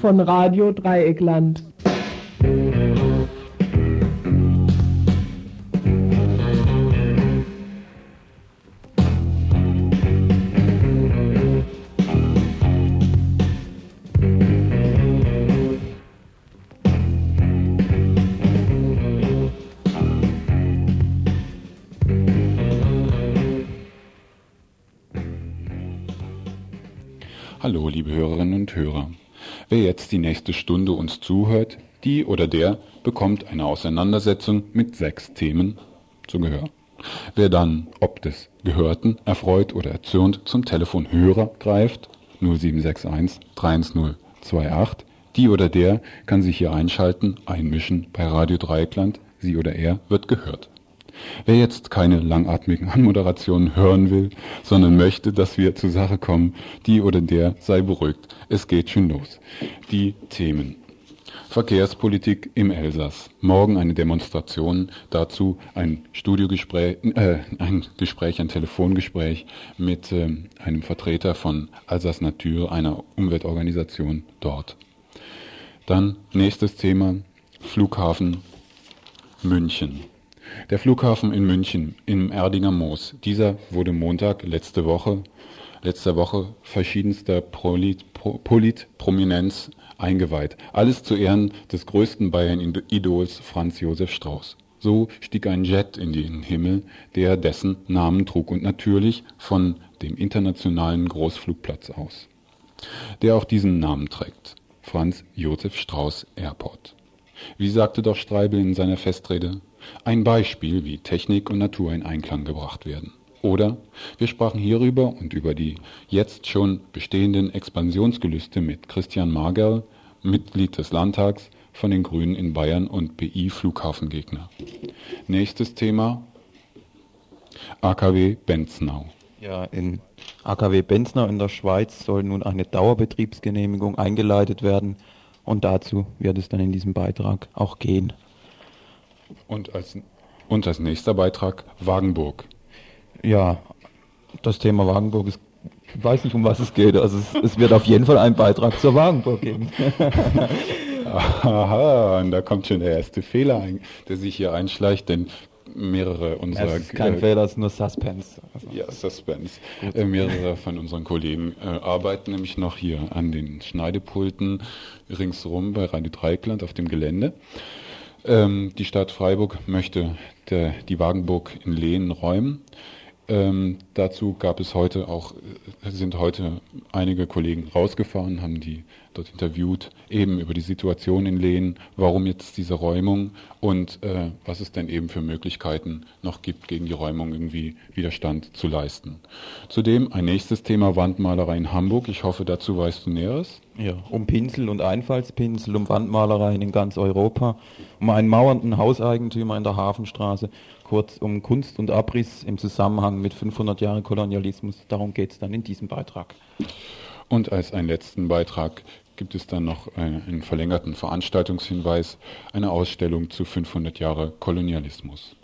Von Radio Dreieckland. Hallo, liebe Hörerinnen und Hörer. Wer jetzt die nächste Stunde uns zuhört, die oder der bekommt eine Auseinandersetzung mit sechs Themen zu Gehör. Wer dann, ob des Gehörten, erfreut oder erzürnt, zum Telefon Hörer greift, 0761 31028, die oder der kann sich hier einschalten, einmischen bei Radio Dreieckland, sie oder er wird gehört. Wer jetzt keine langatmigen Anmoderationen hören will, sondern möchte, dass wir zur Sache kommen, die oder der sei beruhigt. Es geht schon los. Die Themen. Verkehrspolitik im Elsass. Morgen eine Demonstration, dazu ein Studiogespräch, äh, ein Gespräch, ein Telefongespräch mit äh, einem Vertreter von Alsace Natur, einer Umweltorganisation dort. Dann nächstes Thema, Flughafen München. Der Flughafen in München im Erdinger Moos. Dieser wurde Montag letzte Woche, letzter Woche verschiedenster Polit, Politprominenz eingeweiht. Alles zu Ehren des größten Bayern-Idols Franz Josef Strauß. So stieg ein Jet in den Himmel, der dessen Namen trug und natürlich von dem internationalen Großflugplatz aus, der auch diesen Namen trägt. Franz Josef Strauß Airport. Wie sagte doch Streibel in seiner Festrede, ein Beispiel, wie Technik und Natur in Einklang gebracht werden. Oder wir sprachen hierüber und über die jetzt schon bestehenden Expansionsgelüste mit Christian Magerl, Mitglied des Landtags von den Grünen in Bayern und BI-Flughafengegner. Nächstes Thema AKW Benznau. Ja, in AKW Benznau in der Schweiz soll nun eine Dauerbetriebsgenehmigung eingeleitet werden und dazu wird es dann in diesem Beitrag auch gehen. Und als, und als nächster Beitrag Wagenburg. Ja, das Thema Wagenburg ist, ich weiß nicht, um was es geht. Also es, es wird auf jeden Fall einen Beitrag zur Wagenburg geben. Aha, und da kommt schon der erste Fehler, ein, der sich hier einschleicht, denn mehrere unserer... Es ist kein äh, Fehler, es ist nur Suspense. Also, Ja, Suspense. Äh, mehrere von unseren Kollegen äh, arbeiten nämlich noch hier an den Schneidepulten ringsherum bei Radio Dreikland auf dem Gelände. Ähm, die Stadt Freiburg möchte der, die Wagenburg in Lehen räumen. Ähm, dazu gab es heute auch, äh, sind heute einige Kollegen rausgefahren, haben die dort interviewt, eben über die Situation in Lehen, warum jetzt diese Räumung und äh, was es denn eben für Möglichkeiten noch gibt, gegen die Räumung irgendwie Widerstand zu leisten. Zudem ein nächstes Thema Wandmalerei in Hamburg. Ich hoffe, dazu weißt du Näheres. Ja, um Pinsel und Einfallspinsel, um Wandmalereien in ganz Europa, um einen mauernden Hauseigentümer in der Hafenstraße, kurz um Kunst und Abriss im Zusammenhang mit 500 Jahren Kolonialismus. Darum geht es dann in diesem Beitrag. Und als einen letzten Beitrag gibt es dann noch einen, einen verlängerten Veranstaltungshinweis, eine Ausstellung zu 500 Jahre Kolonialismus.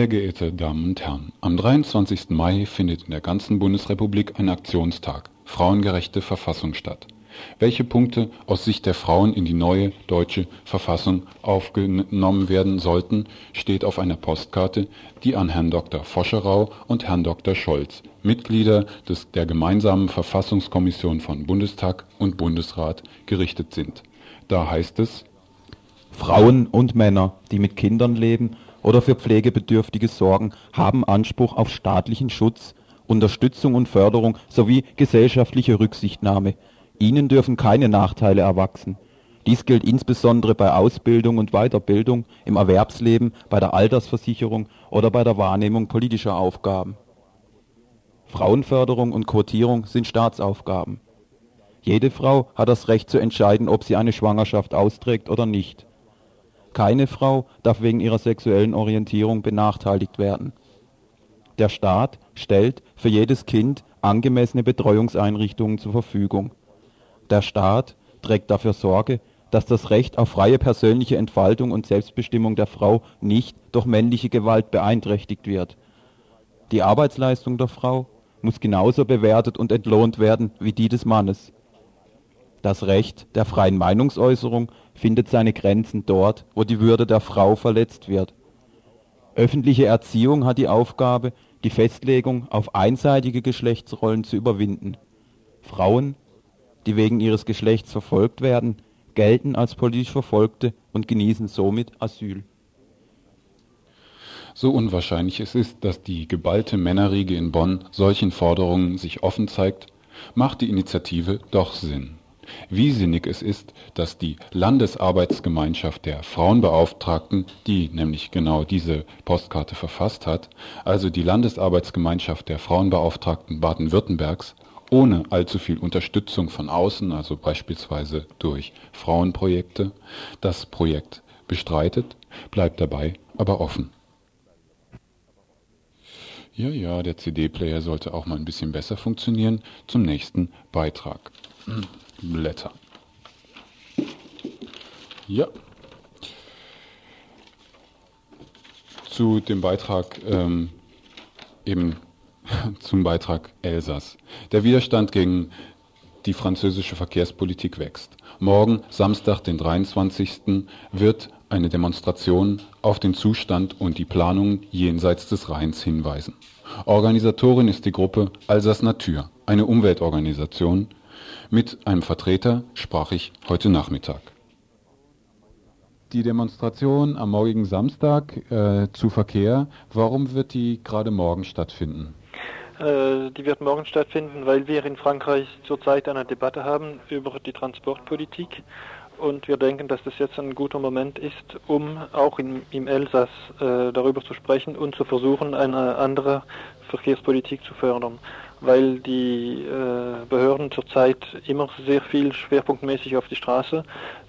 Sehr geehrte Damen und Herren, am 23. Mai findet in der ganzen Bundesrepublik ein Aktionstag Frauengerechte Verfassung statt. Welche Punkte aus Sicht der Frauen in die neue deutsche Verfassung aufgenommen werden sollten, steht auf einer Postkarte, die an Herrn Dr. Foscherau und Herrn Dr. Scholz, Mitglieder des, der gemeinsamen Verfassungskommission von Bundestag und Bundesrat, gerichtet sind. Da heißt es, Frauen und Männer, die mit Kindern leben oder für Pflegebedürftige sorgen, haben Anspruch auf staatlichen Schutz, Unterstützung und Förderung sowie gesellschaftliche Rücksichtnahme. Ihnen dürfen keine Nachteile erwachsen. Dies gilt insbesondere bei Ausbildung und Weiterbildung, im Erwerbsleben, bei der Altersversicherung oder bei der Wahrnehmung politischer Aufgaben. Frauenförderung und Quotierung sind Staatsaufgaben. Jede Frau hat das Recht zu entscheiden, ob sie eine Schwangerschaft austrägt oder nicht. Keine Frau darf wegen ihrer sexuellen Orientierung benachteiligt werden. Der Staat stellt für jedes Kind angemessene Betreuungseinrichtungen zur Verfügung. Der Staat trägt dafür Sorge, dass das Recht auf freie persönliche Entfaltung und Selbstbestimmung der Frau nicht durch männliche Gewalt beeinträchtigt wird. Die Arbeitsleistung der Frau muss genauso bewertet und entlohnt werden wie die des Mannes. Das Recht der freien Meinungsäußerung findet seine Grenzen dort, wo die Würde der Frau verletzt wird. Öffentliche Erziehung hat die Aufgabe, die Festlegung auf einseitige Geschlechtsrollen zu überwinden. Frauen, die wegen ihres Geschlechts verfolgt werden, gelten als politisch Verfolgte und genießen somit Asyl. So unwahrscheinlich es ist, dass die geballte Männerriege in Bonn solchen Forderungen sich offen zeigt, macht die Initiative doch Sinn. Wie sinnig es ist, dass die Landesarbeitsgemeinschaft der Frauenbeauftragten, die nämlich genau diese Postkarte verfasst hat, also die Landesarbeitsgemeinschaft der Frauenbeauftragten Baden-Württembergs, ohne allzu viel Unterstützung von außen, also beispielsweise durch Frauenprojekte, das Projekt bestreitet, bleibt dabei aber offen. Ja, ja, der CD-Player sollte auch mal ein bisschen besser funktionieren. Zum nächsten Beitrag. Blätter. Ja. Zu dem Beitrag ähm, eben zum Beitrag Elsass. Der Widerstand gegen die französische Verkehrspolitik wächst. Morgen, Samstag, den 23. wird eine Demonstration auf den Zustand und die Planungen jenseits des Rheins hinweisen. Organisatorin ist die Gruppe Alsace Natur, eine Umweltorganisation. Mit einem Vertreter sprach ich heute Nachmittag. Die Demonstration am morgigen Samstag äh, zu Verkehr, warum wird die gerade morgen stattfinden? Äh, die wird morgen stattfinden, weil wir in Frankreich zurzeit eine Debatte haben über die Transportpolitik und wir denken, dass das jetzt ein guter Moment ist, um auch in, im Elsass äh, darüber zu sprechen und zu versuchen, eine andere Verkehrspolitik zu fördern, weil die äh, Behörden zurzeit immer sehr viel schwerpunktmäßig auf die Straße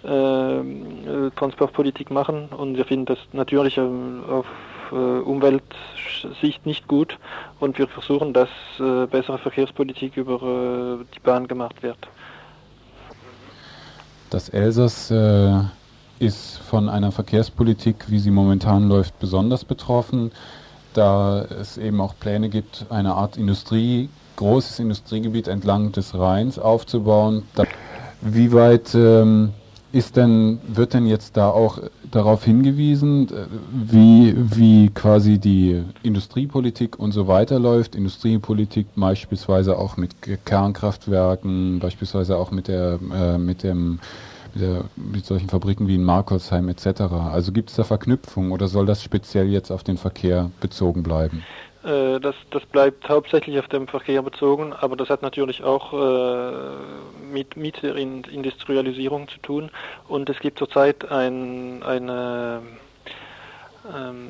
äh, äh Transportpolitik machen und wir finden das natürlich ähm, auf äh, Umweltsicht nicht gut und wir versuchen, dass äh, bessere Verkehrspolitik über die Bahn gemacht wird. Das Elsass äh, ist von einer Verkehrspolitik, wie sie momentan läuft, besonders betroffen, da es eben auch Pläne gibt, eine Art Industrie, großes Industriegebiet entlang des Rheins aufzubauen. Wie weit ähm, ist denn, wird denn jetzt da auch darauf hingewiesen, äh, wie, wie quasi die Industriepolitik und so weiter läuft? Industriepolitik beispielsweise auch mit Kernkraftwerken, beispielsweise auch mit der, äh, mit dem, mit, der, mit solchen Fabriken wie in Markolsheim etc. Also gibt es da Verknüpfungen oder soll das speziell jetzt auf den Verkehr bezogen bleiben? Äh, das, das bleibt hauptsächlich auf den Verkehr bezogen, aber das hat natürlich auch äh, mit, mit der Industrialisierung zu tun. Und es gibt zurzeit ein, eine, ähm,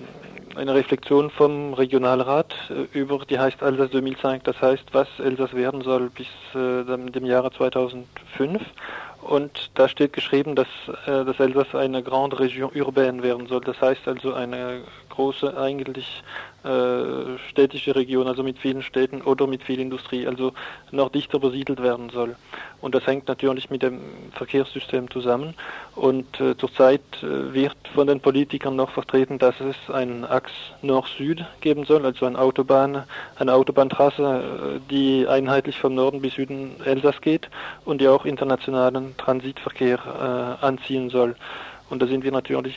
eine Reflexion vom Regionalrat äh, über, die heißt Alsace 2005, das heißt, was Elsass werden soll bis äh, dem, dem Jahre 2005. Und da steht geschrieben, dass äh, das Elsass eine Grande Region urbaine werden soll. Das heißt also eine große, eigentlich äh, städtische Region, also mit vielen Städten oder mit viel Industrie, also noch dichter besiedelt werden soll. Und das hängt natürlich mit dem Verkehrssystem zusammen. Und äh, zurzeit äh, wird von den Politikern noch vertreten, dass es einen Achs Nord-Süd geben soll, also eine Autobahn, eine Autobahntrasse, äh, die einheitlich vom Norden bis Süden Elsass geht und die auch internationalen Transitverkehr äh, anziehen soll. Und da sind wir natürlich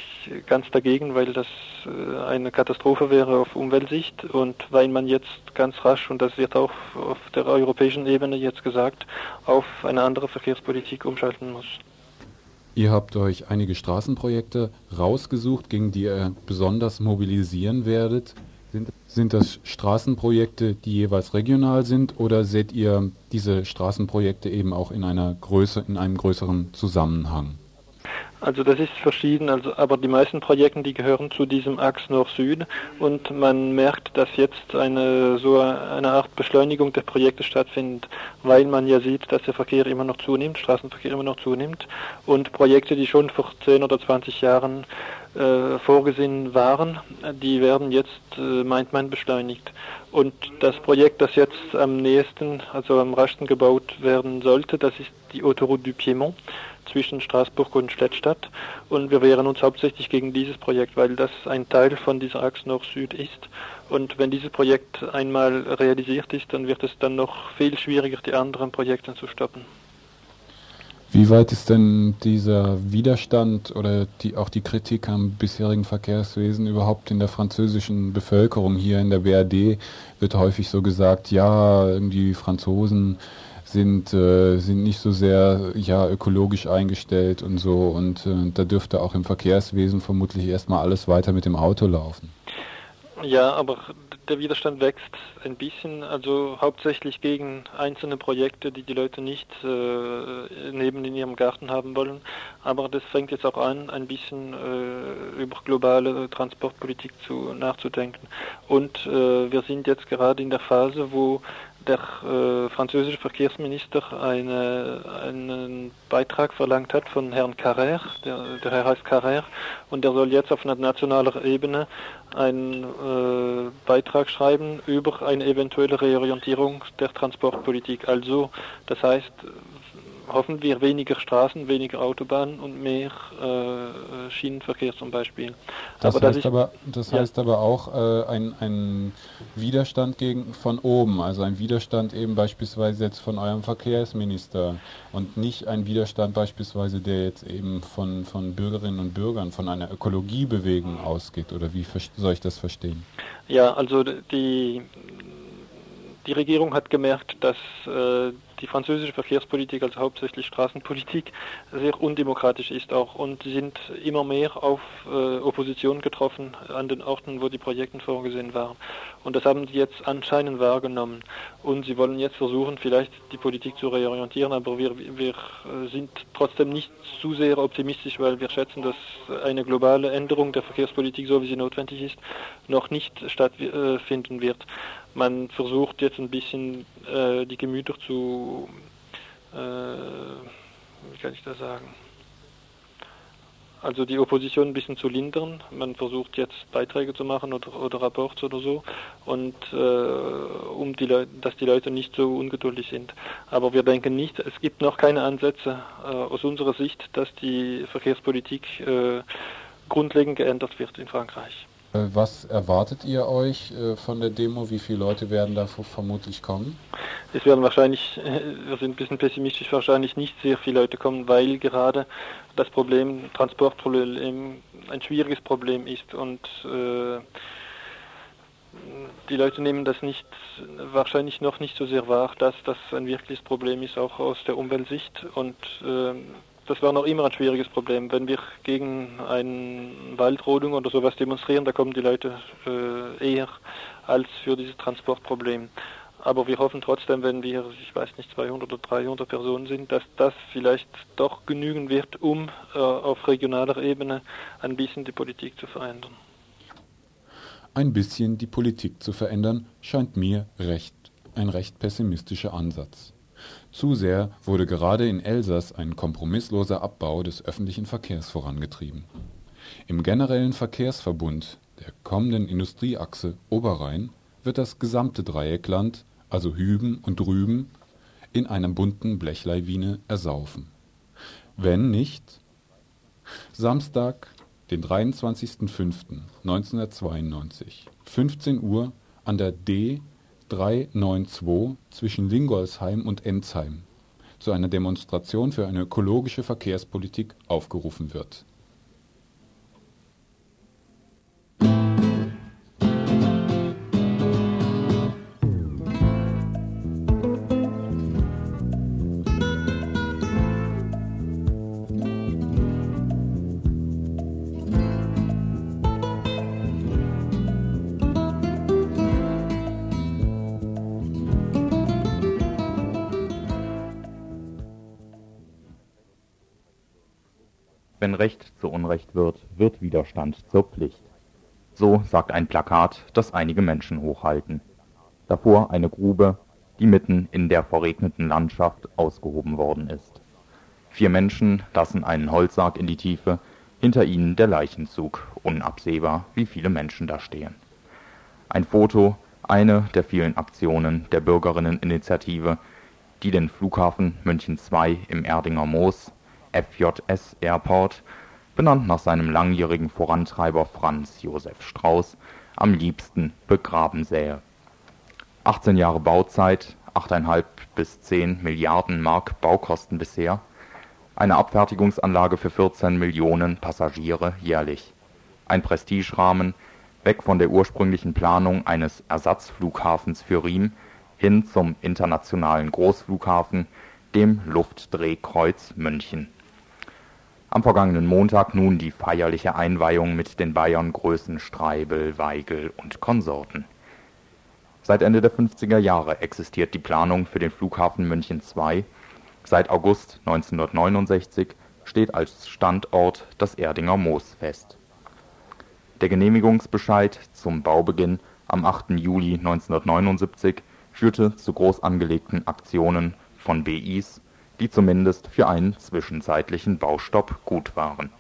ganz dagegen, weil das äh, eine Katastrophe wäre auf Umweltsicht und weil man jetzt ganz rasch, und das wird auch auf der europäischen Ebene jetzt gesagt, auf eine andere Verkehrspolitik umschalten muss. Ihr habt euch einige Straßenprojekte rausgesucht, gegen die ihr besonders mobilisieren werdet. Sind, sind das Straßenprojekte, die jeweils regional sind, oder seht ihr diese Straßenprojekte eben auch in einer Größe, in einem größeren Zusammenhang? Also das ist verschieden, also, aber die meisten Projekte, die gehören zu diesem Achs Nord-Süd. Und man merkt, dass jetzt eine so eine Art Beschleunigung der Projekte stattfindet, weil man ja sieht, dass der Verkehr immer noch zunimmt, Straßenverkehr immer noch zunimmt. Und Projekte, die schon vor 10 oder 20 Jahren äh, vorgesehen waren, die werden jetzt, äh, meint man, beschleunigt. Und das Projekt, das jetzt am nächsten, also am raschsten gebaut werden sollte, das ist die Autoroute du Piémont zwischen Straßburg und Stettstadt. Und wir wehren uns hauptsächlich gegen dieses Projekt, weil das ein Teil von dieser Achse Nord-Süd ist. Und wenn dieses Projekt einmal realisiert ist, dann wird es dann noch viel schwieriger, die anderen Projekte zu stoppen. Wie weit ist denn dieser Widerstand oder die, auch die Kritik am bisherigen Verkehrswesen überhaupt in der französischen Bevölkerung? Hier in der BRD wird häufig so gesagt, ja, irgendwie Franzosen sind, äh, sind nicht so sehr ja, ökologisch eingestellt und so. Und äh, da dürfte auch im Verkehrswesen vermutlich erstmal alles weiter mit dem Auto laufen. Ja, aber der Widerstand wächst ein bisschen, also hauptsächlich gegen einzelne Projekte, die die Leute nicht äh, neben in ihrem Garten haben wollen. Aber das fängt jetzt auch an, ein bisschen äh, über globale Transportpolitik zu, nachzudenken. Und äh, wir sind jetzt gerade in der Phase, wo der äh, französische Verkehrsminister eine, einen Beitrag verlangt hat von Herrn Carrère, der, der Herr heißt Carrère, und der soll jetzt auf nationaler Ebene einen äh, Beitrag schreiben über eine eventuelle Reorientierung der Transportpolitik. Also, das heißt, hoffen wir weniger Straßen, weniger Autobahnen und mehr äh, Schienenverkehr zum Beispiel. Das aber heißt, ich, aber, das ja. heißt aber auch äh, ein, ein Widerstand gegen von oben, also ein Widerstand eben beispielsweise jetzt von eurem Verkehrsminister und nicht ein Widerstand beispielsweise, der jetzt eben von, von Bürgerinnen und Bürgern, von einer Ökologiebewegung ausgeht. Oder wie soll ich das verstehen? Ja, also die die Regierung hat gemerkt, dass äh, die französische Verkehrspolitik, also hauptsächlich Straßenpolitik, sehr undemokratisch ist auch und sie sind immer mehr auf äh, Opposition getroffen an den Orten, wo die Projekte vorgesehen waren. Und das haben sie jetzt anscheinend wahrgenommen. Und sie wollen jetzt versuchen, vielleicht die Politik zu reorientieren, aber wir, wir äh, sind trotzdem nicht zu sehr optimistisch, weil wir schätzen, dass eine globale Änderung der Verkehrspolitik, so wie sie notwendig ist, noch nicht stattfinden wird man versucht jetzt ein bisschen äh, die Gemüter zu, äh, wie kann ich das sagen, also die Opposition ein bisschen zu lindern. Man versucht jetzt Beiträge zu machen oder, oder Rapports oder so und äh, um die Leute, dass die Leute nicht so ungeduldig sind. Aber wir denken nicht, es gibt noch keine Ansätze äh, aus unserer Sicht, dass die Verkehrspolitik äh, grundlegend geändert wird in Frankreich. Äh, was erwartet ihr euch äh, von der Demo? Wie viele Leute werden da vermutlich kommen? Es werden wahrscheinlich, äh, wir sind ein bisschen pessimistisch, wahrscheinlich nicht sehr viele Leute kommen, weil gerade das Problem, Transportproblem, ein schwieriges Problem ist und äh, die Leute nehmen das nicht, wahrscheinlich noch nicht so sehr wahr, dass das ein wirkliches Problem ist, auch aus der Umweltsicht und äh, das war noch immer ein schwieriges Problem. Wenn wir gegen eine Waldrodung oder sowas demonstrieren, da kommen die Leute äh, eher als für dieses Transportproblem. Aber wir hoffen trotzdem, wenn wir, ich weiß nicht, 200 oder 300 Personen sind, dass das vielleicht doch genügen wird, um äh, auf regionaler Ebene ein bisschen die Politik zu verändern. Ein bisschen die Politik zu verändern, scheint mir recht ein recht pessimistischer Ansatz. Zu sehr wurde gerade in Elsass ein kompromissloser Abbau des öffentlichen Verkehrs vorangetrieben. Im generellen Verkehrsverbund der kommenden Industrieachse Oberrhein wird das gesamte Dreieckland, also Hüben und Rüben, in einer bunten Blechlawine ersaufen. Wenn nicht Samstag, den 23.05.1992, 15 Uhr an der D 392 zwischen Lingolsheim und Enzheim zu einer Demonstration für eine ökologische Verkehrspolitik aufgerufen wird Wenn Recht zu Unrecht wird, wird Widerstand zur Pflicht. So sagt ein Plakat, das einige Menschen hochhalten. Davor eine Grube, die mitten in der verregneten Landschaft ausgehoben worden ist. Vier Menschen lassen einen Holzsarg in die Tiefe, hinter ihnen der Leichenzug, unabsehbar, wie viele Menschen da stehen. Ein Foto, eine der vielen Aktionen der Bürgerinneninitiative, die den Flughafen München II im Erdinger Moos (FJS Airport), benannt nach seinem langjährigen Vorantreiber Franz Josef Strauß, am liebsten begraben sähe. 18 Jahre Bauzeit, 8,5 bis 10 Milliarden Mark Baukosten bisher, eine Abfertigungsanlage für 14 Millionen Passagiere jährlich, ein Prestigerahmen, weg von der ursprünglichen Planung eines Ersatzflughafens für Riem hin zum internationalen Großflughafen, dem Luftdrehkreuz München. Am vergangenen Montag nun die feierliche Einweihung mit den Bayern-Größen Streibel, Weigel und Konsorten. Seit Ende der 50er Jahre existiert die Planung für den Flughafen München II. Seit August 1969 steht als Standort das Erdinger Moos fest. Der Genehmigungsbescheid zum Baubeginn am 8. Juli 1979 führte zu groß angelegten Aktionen von BIs, die zumindest für einen zwischenzeitlichen Baustopp gut waren.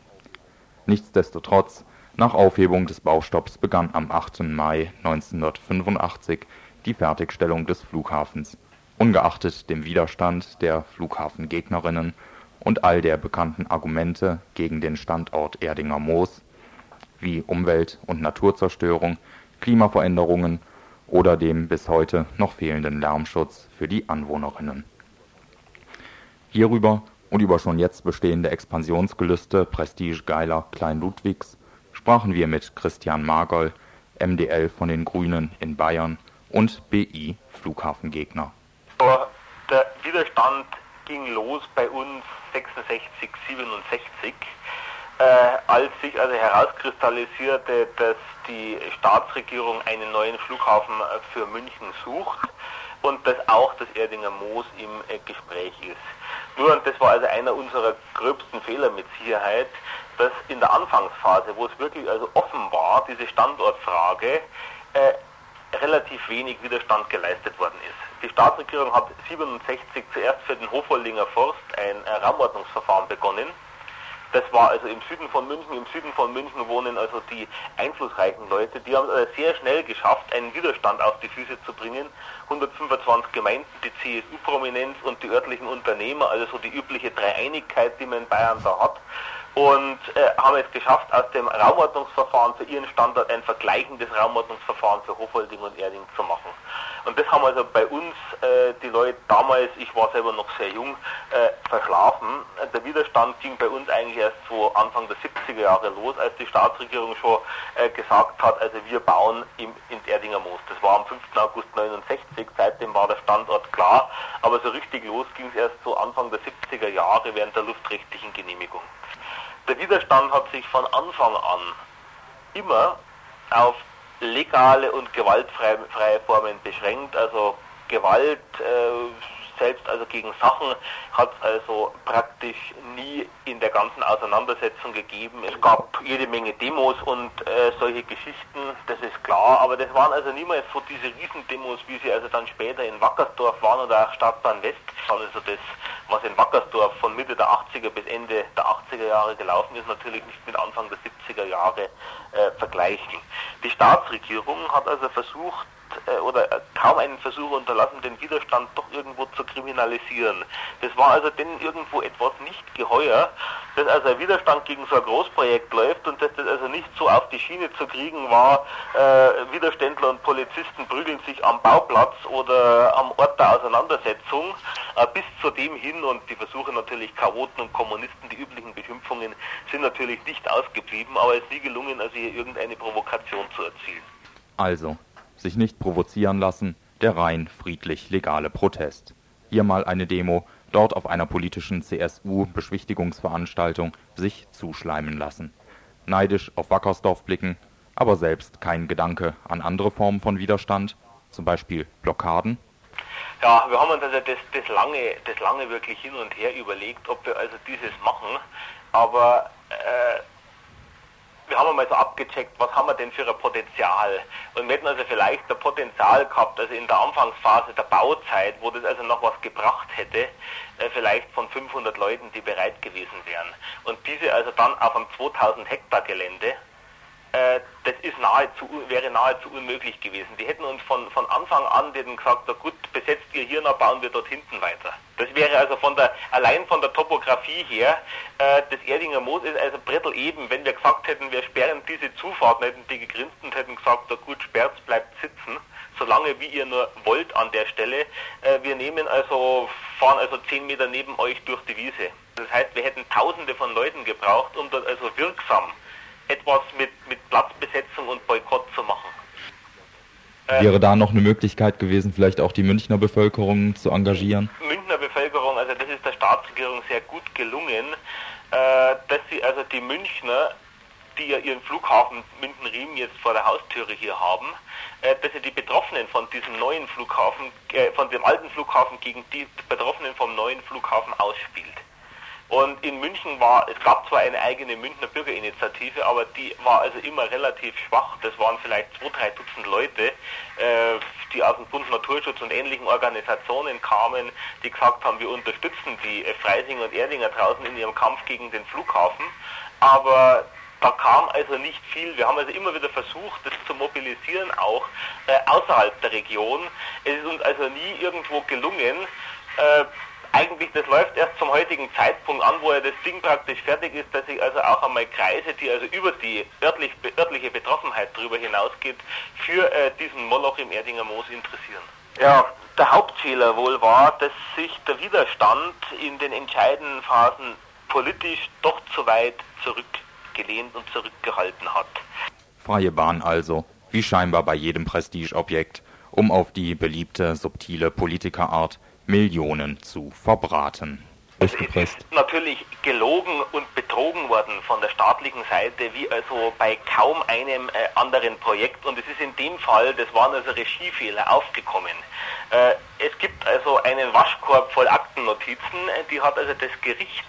Nichtsdestotrotz, nach Aufhebung des Baustopps begann am 8. Mai 1985 die Fertigstellung des Flughafens, ungeachtet dem Widerstand der Flughafengegnerinnen und all der bekannten Argumente gegen den Standort Erdinger Moos wie Umwelt und Naturzerstörung, Klimaveränderungen oder dem bis heute noch fehlenden Lärmschutz für die Anwohnerinnen. Hierüber und über schon jetzt bestehende Expansionsgelüste prestigegeiler Klein-Ludwigs sprachen wir mit Christian Margol, MdL von den Grünen in Bayern und BI Flughafengegner. Der Widerstand ging los bei uns 66, 67 äh, als sich also herauskristallisierte, dass die Staatsregierung einen neuen Flughafen äh, für München sucht und dass auch das Erdinger Moos im äh, Gespräch ist. Nur, und das war also einer unserer gröbsten Fehler mit Sicherheit, dass in der Anfangsphase, wo es wirklich also offen war, diese Standortfrage, äh, relativ wenig Widerstand geleistet worden ist. Die Staatsregierung hat 67 zuerst für den Hofoldinger Forst ein Raumordnungsverfahren begonnen das war also im Süden von München. Im Süden von München wohnen also die einflussreichen Leute. Die haben es sehr schnell geschafft, einen Widerstand auf die Füße zu bringen. 125 Gemeinden, die CSU-Prominenz und die örtlichen Unternehmer, also so die übliche Dreieinigkeit, die man in Bayern da hat und äh, haben es geschafft, aus dem Raumordnungsverfahren für ihren Standort ein vergleichendes Raumordnungsverfahren für Hofolding und Erding zu machen. Und das haben also bei uns äh, die Leute damals, ich war selber noch sehr jung, äh, verschlafen. Der Widerstand ging bei uns eigentlich erst so Anfang der 70er Jahre los, als die Staatsregierung schon äh, gesagt hat, also wir bauen im, ins Erdinger Moos. Das war am 5. August 69, seitdem war der Standort klar, aber so richtig los ging es erst so Anfang der 70er Jahre während der luftrechtlichen Genehmigung. Der Widerstand hat sich von Anfang an immer auf legale und gewaltfreie Formen beschränkt. Also Gewalt äh, selbst also gegen Sachen hat es also praktisch nie in der ganzen Auseinandersetzung gegeben. Es gab jede Menge Demos und äh, solche Geschichten, das ist klar, aber das waren also niemals so diese Riesendemos, wie sie also dann später in Wackersdorf waren oder auch Stadtbahn West. Also das, was in Wackersdorf von Mitte der 80er bis Ende der 80er Jahre gelaufen ist, natürlich nicht mit Anfang der 70er Jahre äh, vergleichen. Die Staatsregierung hat also versucht, oder äh, kaum einen Versuch unterlassen, den Widerstand doch irgendwo zu kriminalisieren. Das war also denn irgendwo etwas nicht geheuer, dass also ein Widerstand gegen so ein Großprojekt läuft und dass das also nicht so auf die Schiene zu kriegen war, äh, Widerständler und Polizisten prügeln sich am Bauplatz oder am Ort der Auseinandersetzung, äh, bis zu dem hin und die Versuche natürlich Chaoten und Kommunisten, die üblichen Beschimpfungen sind natürlich nicht ausgeblieben, aber es ist nie gelungen, also hier irgendeine Provokation zu erzielen. Also, sich nicht provozieren lassen, der rein friedlich legale Protest. Hier mal eine Demo, dort auf einer politischen CSU-Beschwichtigungsveranstaltung sich zuschleimen lassen. Neidisch auf Wackersdorf blicken, aber selbst kein Gedanke an andere Formen von Widerstand, zum Beispiel Blockaden? Ja, wir haben uns also das, das, lange, das lange wirklich hin und her überlegt, ob wir also dieses machen. Aber äh, wir haben einmal so abgecheckt, was haben wir denn für ein Potenzial. Und wir hätten also vielleicht ein Potenzial gehabt, also in der Anfangsphase der Bauzeit, wo das also noch was gebracht hätte, äh, vielleicht von 500 Leuten, die bereit gewesen wären. Und diese also dann auf einem 2000 Hektar Gelände, äh, das ist nahezu, wäre nahezu unmöglich gewesen. Die hätten uns von, von Anfang an gesagt, na gut, besetzt ihr hier, noch bauen wir dort hinten weiter. Das wäre also von der, allein von der Topografie her, äh, das Erdinger Moos ist also Brettel eben. Wenn wir gesagt hätten, wir sperren diese Zufahrt, hätten die gegrinst und hätten gesagt, na gut, sperrt, bleibt sitzen, solange wie ihr nur wollt an der Stelle. Äh, wir nehmen also, fahren also zehn Meter neben euch durch die Wiese. Das heißt, wir hätten tausende von Leuten gebraucht, um dort also wirksam etwas mit, mit Platzbesetzung und Boykott zu machen. Äh, Wäre da noch eine Möglichkeit gewesen, vielleicht auch die Münchner Bevölkerung zu engagieren? Münchner Bevölkerung, also das ist der Staatsregierung sehr gut gelungen, äh, dass sie also die Münchner, die ja ihren Flughafen München-Riem jetzt vor der Haustüre hier haben, äh, dass sie die Betroffenen von diesem neuen Flughafen, äh, von dem alten Flughafen gegen die Betroffenen vom neuen Flughafen ausspielt. Und in München war, es gab zwar eine eigene Münchner Bürgerinitiative, aber die war also immer relativ schwach. Das waren vielleicht zwei, drei Dutzend Leute, äh, die aus dem Bund Naturschutz und ähnlichen Organisationen kamen, die gesagt haben, wir unterstützen die äh, Freising und Erdinger draußen in ihrem Kampf gegen den Flughafen. Aber da kam also nicht viel. Wir haben also immer wieder versucht, das zu mobilisieren, auch äh, außerhalb der Region. Es ist uns also nie irgendwo gelungen, äh, eigentlich, das läuft erst zum heutigen Zeitpunkt an, wo ja das Ding praktisch fertig ist, dass sich also auch einmal Kreise, die also über die örtlich, örtliche Betroffenheit darüber hinausgeht, für äh, diesen Moloch im Erdinger Moos interessieren. Ja, der Hauptfehler wohl war, dass sich der Widerstand in den entscheidenden Phasen politisch doch zu weit zurückgelehnt und zurückgehalten hat. Freie Bahn also, wie scheinbar bei jedem Prestigeobjekt, um auf die beliebte, subtile Politikerart Millionen zu verbraten. Durchgepresst. Natürlich gelogen und betrogen worden von der staatlichen Seite, wie also bei kaum einem äh, anderen Projekt. Und es ist in dem Fall, das waren also Regiefehler aufgekommen. Äh, es gibt also einen Waschkorb voll Aktennotizen, äh, die hat also das Gericht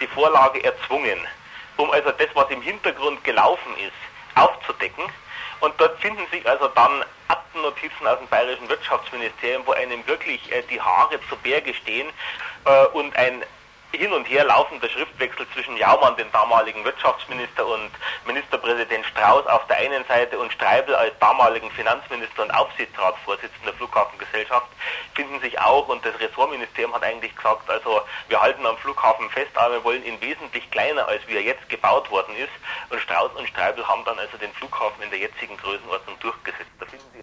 die Vorlage erzwungen, um also das, was im Hintergrund gelaufen ist, aufzudecken. Und dort finden sich also dann Aktennotizen aus dem bayerischen Wirtschaftsministerium, wo einem wirklich äh, die Haare zu Berge stehen äh, und ein hin und her laufender Schriftwechsel zwischen Jaumann, dem damaligen Wirtschaftsminister, und Ministerpräsident Strauß auf der einen Seite und Streibel als damaligen Finanzminister und Aufsichtsratsvorsitzender der Flughafengesellschaft finden sich auch. Und das Ressortministerium hat eigentlich gesagt, also wir halten am Flughafen fest, aber wir wollen ihn wesentlich kleiner, als wie er jetzt gebaut worden ist. Und Strauß und Streibel haben dann also den Flughafen in der jetzigen Größenordnung durchgesetzt.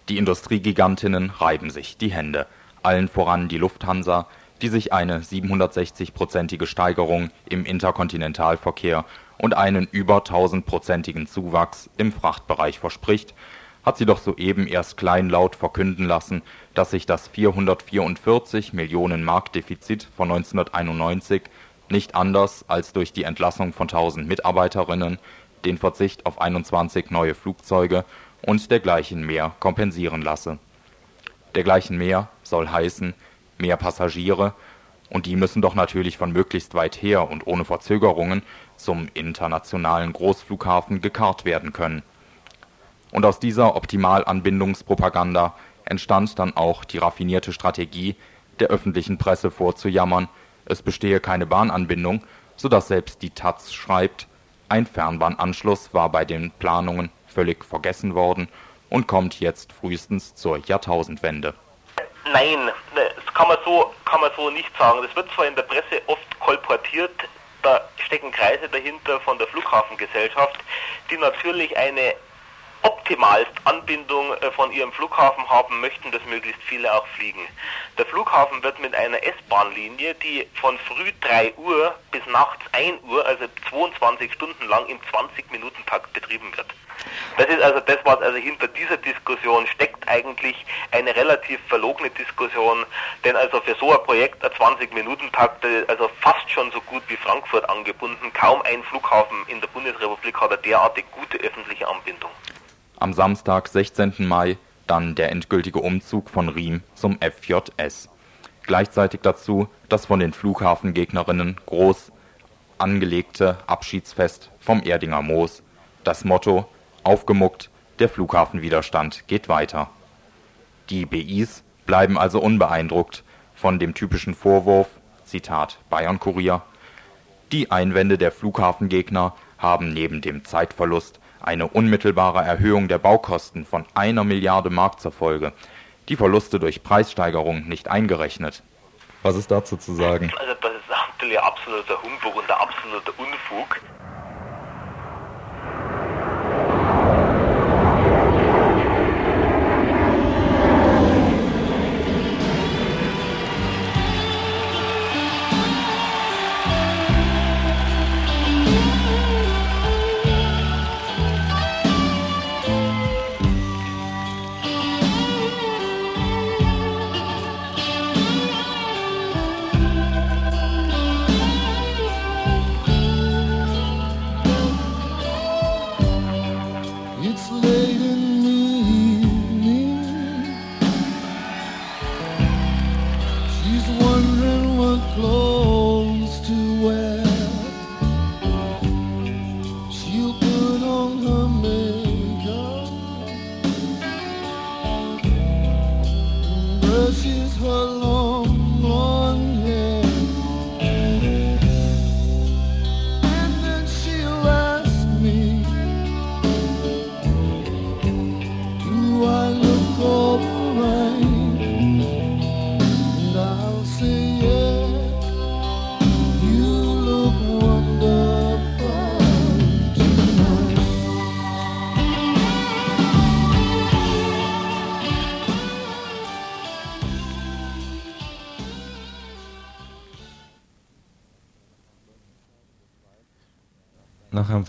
Die Industriegigantinnen reiben sich die Hände, allen voran die Lufthansa, die sich eine 760-prozentige Steigerung im Interkontinentalverkehr und einen über 1000-prozentigen Zuwachs im Frachtbereich verspricht, hat sie doch soeben erst kleinlaut verkünden lassen, dass sich das 444 Millionen Mark Defizit von 1991 nicht anders als durch die Entlassung von 1000 Mitarbeiterinnen, den Verzicht auf 21 neue Flugzeuge und dergleichen mehr kompensieren lasse. Dergleichen mehr soll heißen mehr Passagiere, und die müssen doch natürlich von möglichst weit her und ohne Verzögerungen zum internationalen Großflughafen gekarrt werden können. Und aus dieser Optimalanbindungspropaganda entstand dann auch die raffinierte Strategie, der öffentlichen Presse vorzujammern, es bestehe keine Bahnanbindung, so dass selbst die taz schreibt, ein Fernbahnanschluss war bei den Planungen völlig vergessen worden und kommt jetzt frühestens zur Jahrtausendwende Nein, das kann man so, kann man so nicht sagen. Das wird zwar in der Presse oft kolportiert, da stecken Kreise dahinter von der Flughafengesellschaft, die natürlich eine optimalst Anbindung äh, von ihrem Flughafen haben möchten, dass möglichst viele auch fliegen. Der Flughafen wird mit einer S-Bahn-Linie, die von früh 3 Uhr bis nachts 1 Uhr, also 22 Stunden lang im 20-Minuten-Takt betrieben wird. Das ist also das, was also hinter dieser Diskussion steckt, eigentlich eine relativ verlogene Diskussion, denn also für so ein Projekt, ein 20-Minuten-Takt, also fast schon so gut wie Frankfurt angebunden, kaum ein Flughafen in der Bundesrepublik hat eine derartig gute öffentliche Anbindung. Am Samstag, 16. Mai, dann der endgültige Umzug von Riem zum FJS. Gleichzeitig dazu das von den Flughafengegnerinnen groß angelegte Abschiedsfest vom Erdinger Moos. Das Motto aufgemuckt, der Flughafenwiderstand geht weiter. Die BIs bleiben also unbeeindruckt von dem typischen Vorwurf, Zitat Bayern-Kurier, die Einwände der Flughafengegner haben neben dem Zeitverlust eine unmittelbare Erhöhung der Baukosten von einer Milliarde Mark zur Folge, die Verluste durch Preissteigerung nicht eingerechnet. Was ist dazu zu sagen? Also das ist natürlich absoluter Humbug und der absolute Unfug. close.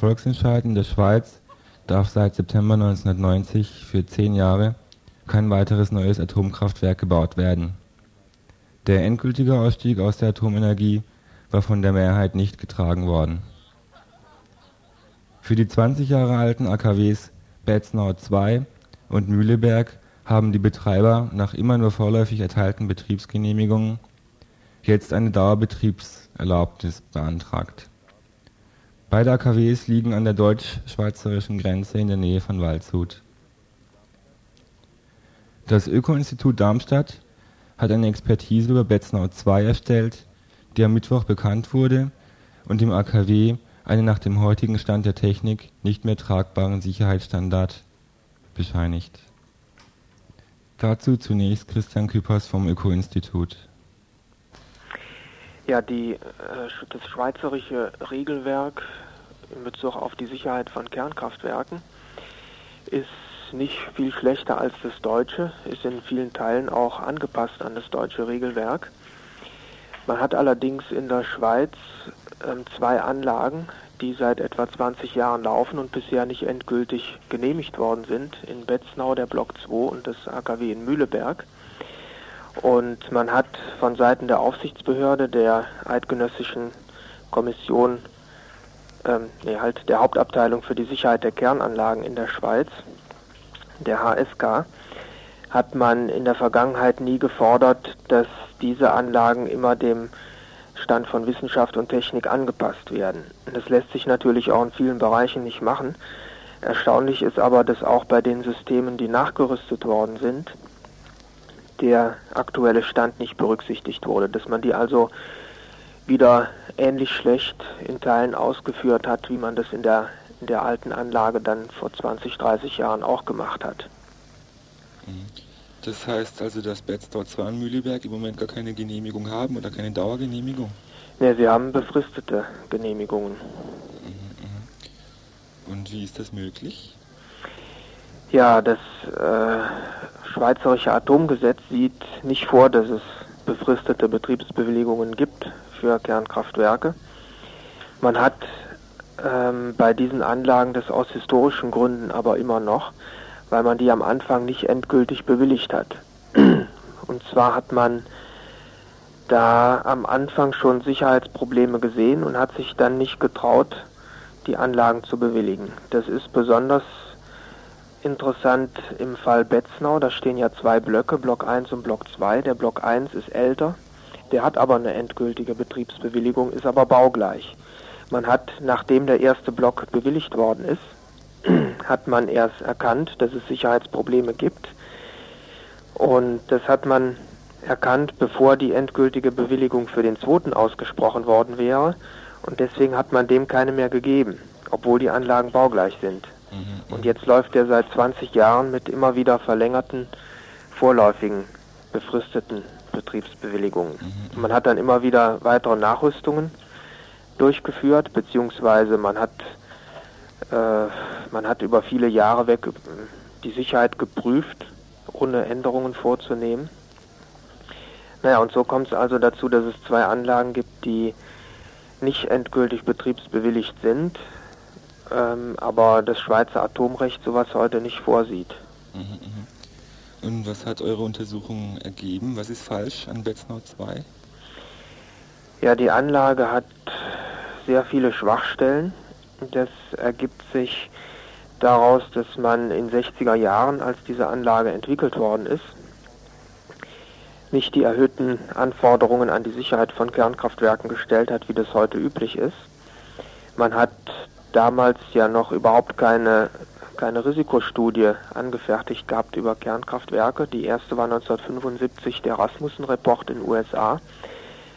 Volksentscheid in der Schweiz darf seit September 1990 für zehn Jahre kein weiteres neues Atomkraftwerk gebaut werden. Der endgültige Ausstieg aus der Atomenergie war von der Mehrheit nicht getragen worden. Für die 20 Jahre alten AKWs Betznau II und Mühleberg haben die Betreiber nach immer nur vorläufig erteilten Betriebsgenehmigungen jetzt eine Dauerbetriebserlaubnis beantragt. Beide AKWs liegen an der deutsch-schweizerischen Grenze in der Nähe von Waldshut. Das Öko-Institut Darmstadt hat eine Expertise über Betznau II erstellt, die am Mittwoch bekannt wurde und dem AKW einen nach dem heutigen Stand der Technik nicht mehr tragbaren Sicherheitsstandard bescheinigt. Dazu zunächst Christian Küppers vom Öko-Institut. Ja, die, äh, das schweizerische Regelwerk in Bezug auf die Sicherheit von Kernkraftwerken ist nicht viel schlechter als das deutsche, ist in vielen Teilen auch angepasst an das deutsche Regelwerk. Man hat allerdings in der Schweiz ähm, zwei Anlagen, die seit etwa 20 Jahren laufen und bisher nicht endgültig genehmigt worden sind. In Betznau der Block 2 und das AKW in Mühleberg. Und man hat von Seiten der Aufsichtsbehörde der Eidgenössischen Kommission, ähm, nee, halt der Hauptabteilung für die Sicherheit der Kernanlagen in der Schweiz, der HSK, hat man in der Vergangenheit nie gefordert, dass diese Anlagen immer dem Stand von Wissenschaft und Technik angepasst werden. Das lässt sich natürlich auch in vielen Bereichen nicht machen. Erstaunlich ist aber, dass auch bei den Systemen, die nachgerüstet worden sind, der aktuelle Stand nicht berücksichtigt wurde, dass man die also wieder ähnlich schlecht in Teilen ausgeführt hat, wie man das in der, in der alten Anlage dann vor 20, 30 Jahren auch gemacht hat. Das heißt also, dass Betzdau 2 und Mühleberg im Moment gar keine Genehmigung haben oder keine Dauergenehmigung? Ne, sie haben befristete Genehmigungen. Und wie ist das möglich? Ja, das äh, Schweizerische Atomgesetz sieht nicht vor, dass es befristete Betriebsbewilligungen gibt für Kernkraftwerke. Man hat ähm, bei diesen Anlagen das aus historischen Gründen aber immer noch, weil man die am Anfang nicht endgültig bewilligt hat. Und zwar hat man da am Anfang schon Sicherheitsprobleme gesehen und hat sich dann nicht getraut, die Anlagen zu bewilligen. Das ist besonders interessant im Fall Betznau. Da stehen ja zwei Blöcke, Block 1 und Block 2. Der Block 1 ist älter, der hat aber eine endgültige Betriebsbewilligung, ist aber baugleich. Man hat, nachdem der erste Block bewilligt worden ist, hat man erst erkannt, dass es Sicherheitsprobleme gibt. Und das hat man erkannt, bevor die endgültige Bewilligung für den zweiten ausgesprochen worden wäre. Und deswegen hat man dem keine mehr gegeben, obwohl die Anlagen baugleich sind. Und jetzt läuft er seit 20 Jahren mit immer wieder verlängerten, vorläufigen, befristeten Betriebsbewilligungen. Man hat dann immer wieder weitere Nachrüstungen durchgeführt, beziehungsweise man hat, äh, man hat über viele Jahre weg äh, die Sicherheit geprüft, ohne Änderungen vorzunehmen. Naja, und so kommt es also dazu, dass es zwei Anlagen gibt, die nicht endgültig betriebsbewilligt sind, ähm, aber das Schweizer Atomrecht sowas heute nicht vorsieht. Und was hat eure Untersuchung ergeben? Was ist falsch an Betznau 2? Ja, die Anlage hat sehr viele Schwachstellen. Das ergibt sich daraus, dass man in 60er Jahren, als diese Anlage entwickelt worden ist, nicht die erhöhten Anforderungen an die Sicherheit von Kernkraftwerken gestellt hat, wie das heute üblich ist. Man hat damals ja noch überhaupt keine, keine Risikostudie angefertigt gehabt über Kernkraftwerke. Die erste war 1975 der Rasmussen-Report in den USA.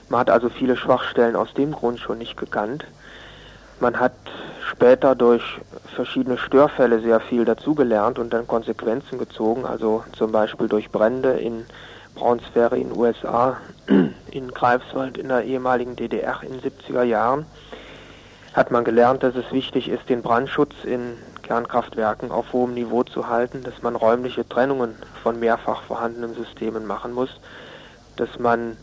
Man hat also viele Schwachstellen aus dem Grund schon nicht gekannt. Man hat später durch verschiedene Störfälle sehr viel dazugelernt und dann Konsequenzen gezogen, also zum Beispiel durch Brände in Brownsferry in den USA, in Greifswald in der ehemaligen DDR in den 70er Jahren, hat man gelernt, dass es wichtig ist, den Brandschutz in Kernkraftwerken auf hohem Niveau zu halten, dass man räumliche Trennungen von mehrfach vorhandenen Systemen machen muss, dass man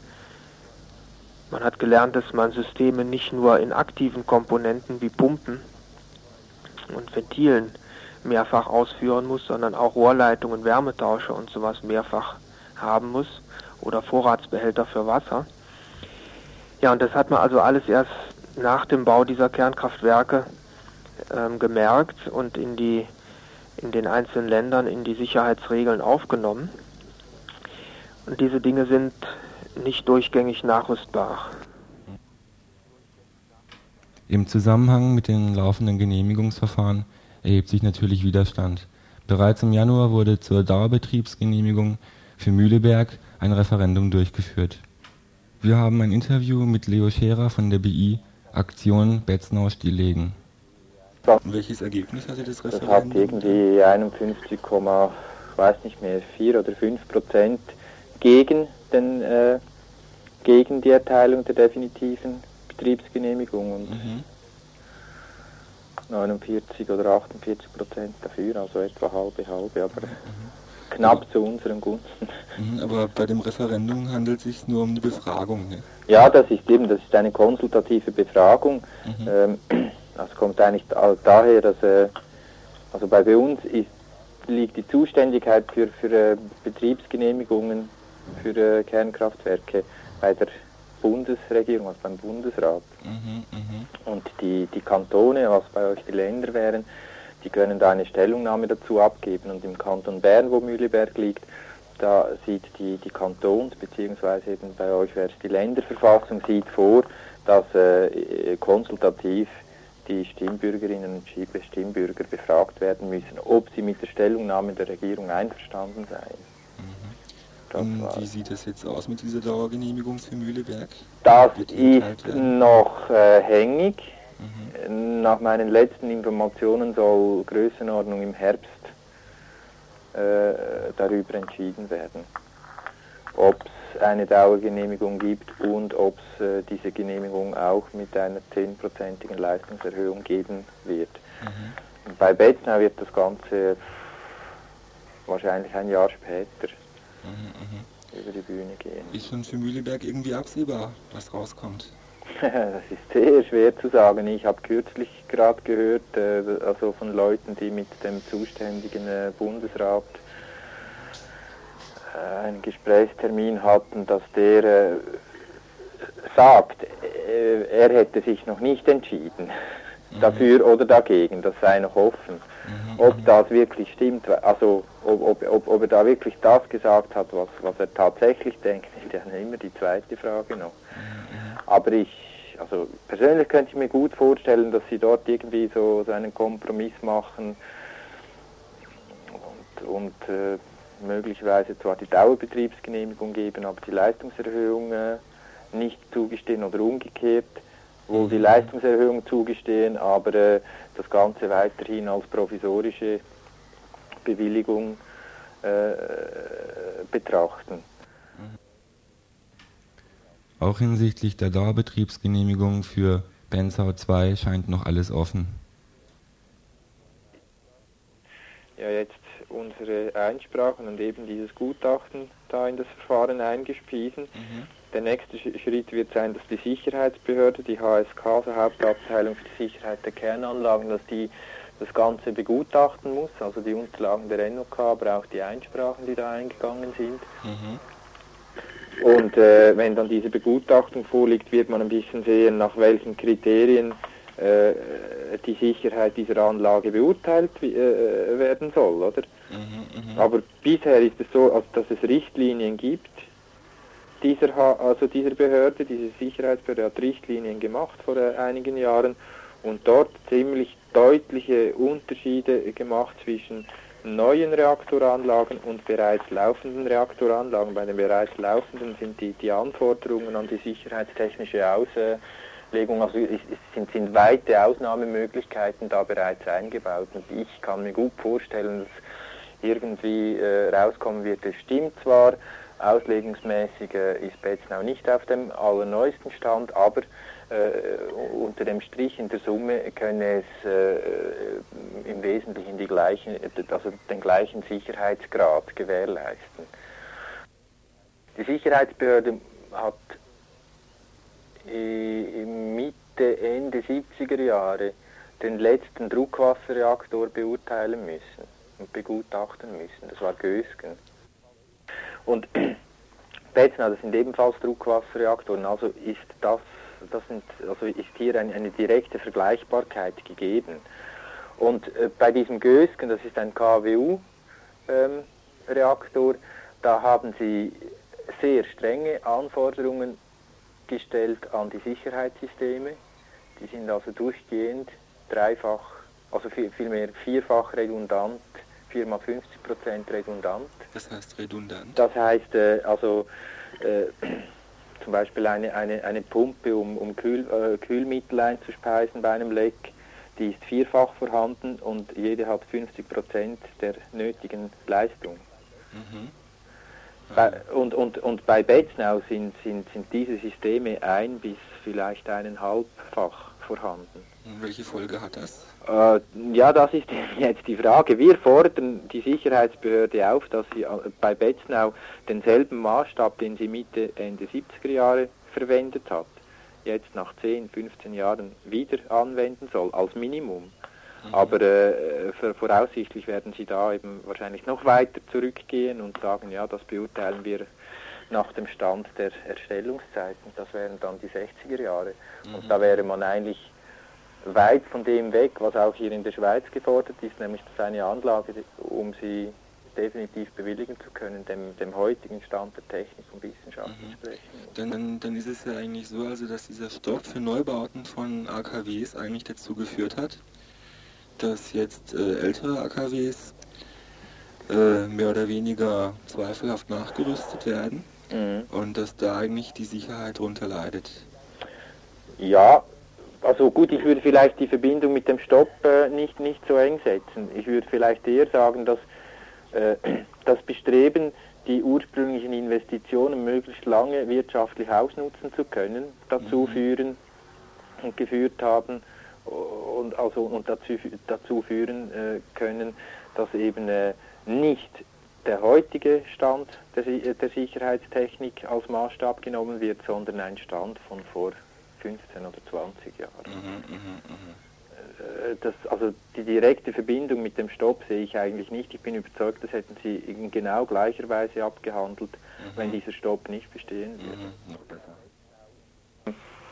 man hat gelernt, dass man Systeme nicht nur in aktiven Komponenten wie Pumpen und Ventilen mehrfach ausführen muss, sondern auch Rohrleitungen, Wärmetauscher und sowas mehrfach haben muss oder Vorratsbehälter für Wasser. Ja, und das hat man also alles erst nach dem Bau dieser Kernkraftwerke ähm, gemerkt und in die in den einzelnen Ländern in die Sicherheitsregeln aufgenommen. Und diese Dinge sind nicht durchgängig nachrüstbar. Im Zusammenhang mit den laufenden Genehmigungsverfahren erhebt sich natürlich Widerstand. Bereits im Januar wurde zur Dauerbetriebsgenehmigung für Mühleberg ein Referendum durchgeführt. Wir haben ein Interview mit Leo Scherer von der BI Aktion Betznau stilllegen. Und welches Ergebnis hatte das Das hat Referendum? irgendwie 51, weiß nicht mehr, 4 oder 5 Prozent gegen, den, äh, gegen die Erteilung der definitiven Betriebsgenehmigung und Mhm. 49 oder 48 Prozent dafür, also etwa halbe halbe, aber knapp zu unseren Gunsten. Mhm, aber bei dem Referendum handelt es sich nur um eine Befragung. Ne? Ja, das ist eben, das ist eine konsultative Befragung. Ähm, das kommt eigentlich da- daher, dass äh, also bei uns ist, liegt die Zuständigkeit für, für äh, Betriebsgenehmigungen für äh, Kernkraftwerke bei der Bundesregierung, also beim Bundesrat. Mhm, mhm. Und die, die Kantone, was bei euch die Länder wären, die können da eine Stellungnahme dazu abgeben. Und im Kanton Bern, wo Mühleberg liegt, da sieht die, die Kantons- bzw. eben bei euch wäre es die Länderverfassung, sieht vor, dass äh, konsultativ die Stimmbürgerinnen und Stimmbürger befragt werden müssen, ob sie mit der Stellungnahme der Regierung einverstanden seien. Das Und wie sieht es jetzt aus mit dieser Dauergenehmigung für Mühleberg? Das ist noch äh, hängig. Nach meinen letzten Informationen soll Größenordnung im Herbst äh, darüber entschieden werden, ob es eine Dauergenehmigung gibt und ob es äh, diese Genehmigung auch mit einer zehnprozentigen Leistungserhöhung geben wird. Und Bei Betznau wird das Ganze wahrscheinlich ein Jahr später über die Bühne gehen. Ist schon für Mühleberg irgendwie absehbar, was rauskommt? Das ist sehr schwer zu sagen. Ich habe kürzlich gerade gehört, äh, also von Leuten, die mit dem zuständigen äh, Bundesrat äh, einen Gesprächstermin hatten, dass der sagt, er hätte sich noch nicht entschieden dafür oder dagegen. Das sei noch offen. Ob das wirklich stimmt, also ob, ob, ob, ob er da wirklich das gesagt hat, was, was er tatsächlich denkt, ist ja immer die zweite Frage noch. Aber ich, Also persönlich könnte ich mir gut vorstellen, dass sie dort irgendwie so, so einen Kompromiss machen und, und äh, möglicherweise zwar die Dauerbetriebsgenehmigung geben, aber die Leistungserhöhung äh, nicht zugestehen oder umgekehrt, wohl die Leistungserhöhung zugestehen, aber äh, das Ganze weiterhin als provisorische Bewilligung äh, betrachten. Auch hinsichtlich der Dauerbetriebsgenehmigung für Benzau 2 scheint noch alles offen. ja jetzt unsere Einsprachen und eben dieses Gutachten da in das Verfahren eingespiesen. Der nächste Sch- Schritt wird sein, dass die Sicherheitsbehörde, die HSK, also Hauptabteilung für die Sicherheit der Kernanlagen, dass die das Ganze begutachten muss, also die Unterlagen der NOK, aber auch die Einsprachen, die da eingegangen sind. Und äh, wenn dann diese Begutachtung vorliegt, wird man ein bisschen sehen, nach welchen Kriterien äh, die Sicherheit dieser Anlage beurteilt äh, werden soll, oder? Aber bisher ist es so, als dass es Richtlinien gibt. Dieser, also dieser Behörde, diese Sicherheitsbehörde hat Richtlinien gemacht vor äh, einigen Jahren und dort ziemlich deutliche Unterschiede gemacht zwischen neuen Reaktoranlagen und bereits laufenden Reaktoranlagen. Bei den bereits laufenden sind die, die Anforderungen an die sicherheitstechnische Auslegung, also es, sind, sind weite Ausnahmemöglichkeiten da bereits eingebaut. Und ich kann mir gut vorstellen, dass irgendwie äh, rauskommen wird, es stimmt zwar, auslegungsmäßig äh, ist Betznau nicht auf dem allerneuesten Stand, aber unter dem Strich in der Summe könne es äh, im Wesentlichen die gleichen, also den gleichen Sicherheitsgrad gewährleisten. Die Sicherheitsbehörde hat äh, Mitte, Ende 70er Jahre den letzten Druckwasserreaktor beurteilen müssen und begutachten müssen. Das war Gösgen. Und Betznau, das sind ebenfalls Druckwasserreaktoren, also ist das, das sind, also ist hier eine, eine direkte Vergleichbarkeit gegeben. Und äh, bei diesem Gösgen, das ist ein KWU-Reaktor, da haben sie sehr strenge Anforderungen gestellt an die Sicherheitssysteme. Die sind also durchgehend dreifach, also viel, vielmehr vierfach redundant, viermal 50 Prozent redundant. Das heißt redundant. Das heißt äh, also äh, zum Beispiel eine, eine, eine Pumpe, um, um Kühl, äh, Kühlmittel einzuspeisen bei einem Leck, die ist vierfach vorhanden und jede hat 50 Prozent der nötigen Leistung. Bei, und, und, und bei Betznau sind, sind, sind diese Systeme ein bis vielleicht eineinhalbfach vorhanden. Und welche Folge hat das? Äh, ja, das ist jetzt die Frage. Wir fordern die Sicherheitsbehörde auf, dass sie äh, bei Betznau denselben Maßstab, den sie Mitte, Ende 70er Jahre verwendet hat, jetzt nach 10, 15 Jahren wieder anwenden soll, als Minimum. Aber äh, vor- voraussichtlich werden sie da eben wahrscheinlich noch weiter zurückgehen und sagen, ja, das beurteilen wir nach dem Stand der Erstellungszeiten. Das wären dann die 60er Jahre. Und da wäre man eigentlich weit von dem weg, was auch hier in der Schweiz gefordert ist, nämlich dass eine Anlage, um sie definitiv bewilligen zu können, dem, dem heutigen Stand der Technik und Wissenschaft entsprechen muss. Dann, dann, dann ist es ja eigentlich so, also dass dieser Stopp für Neubauten von AKWs eigentlich dazu geführt hat, dass jetzt äh, ältere AKWs äh, mehr oder weniger zweifelhaft nachgerüstet werden Mhm. und dass da eigentlich die Sicherheit drunter leidet. Ja, also gut, ich würde vielleicht die Verbindung mit dem Stopp äh, nicht, nicht so eng setzen. Ich würde vielleicht eher sagen, dass äh, das Bestreben, die ursprünglichen Investitionen möglichst lange wirtschaftlich ausnutzen zu können, dazu führen und geführt haben und also und dazu, dazu führen äh, können, dass eben äh, nicht der heutige Stand der, der Sicherheitstechnik als Maßstab genommen wird, sondern ein Stand von vor 15 oder 20 Jahren. Äh, Das, also die direkte Verbindung mit dem Stopp sehe ich eigentlich nicht. Ich bin überzeugt, das hätten Sie in genau gleicher Weise abgehandelt, wenn dieser Stopp nicht bestehen würde.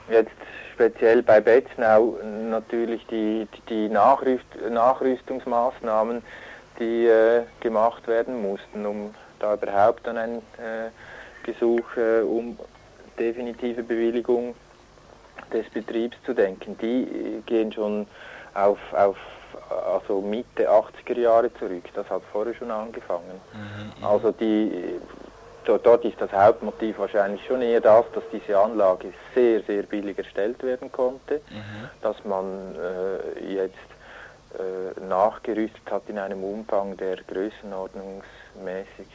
Jetzt speziell bei Betznau natürlich die, die Nachrüst, Nachrüstungsmaßnahmen, die äh, gemacht werden mussten, um da überhaupt dann ein äh, Gesuch äh, um definitive Bewilligung des Betriebs zu denken, die äh, gehen schon auf, auf also Mitte 80er Jahre zurück. Das hat vorher schon angefangen. Also die, do- dort ist das Hauptmotiv wahrscheinlich schon eher das, dass diese Anlage sehr, sehr billig erstellt werden konnte, dass man äh, jetzt äh, nachgerüstet hat in einem Umfang, der größenordnungsmäßig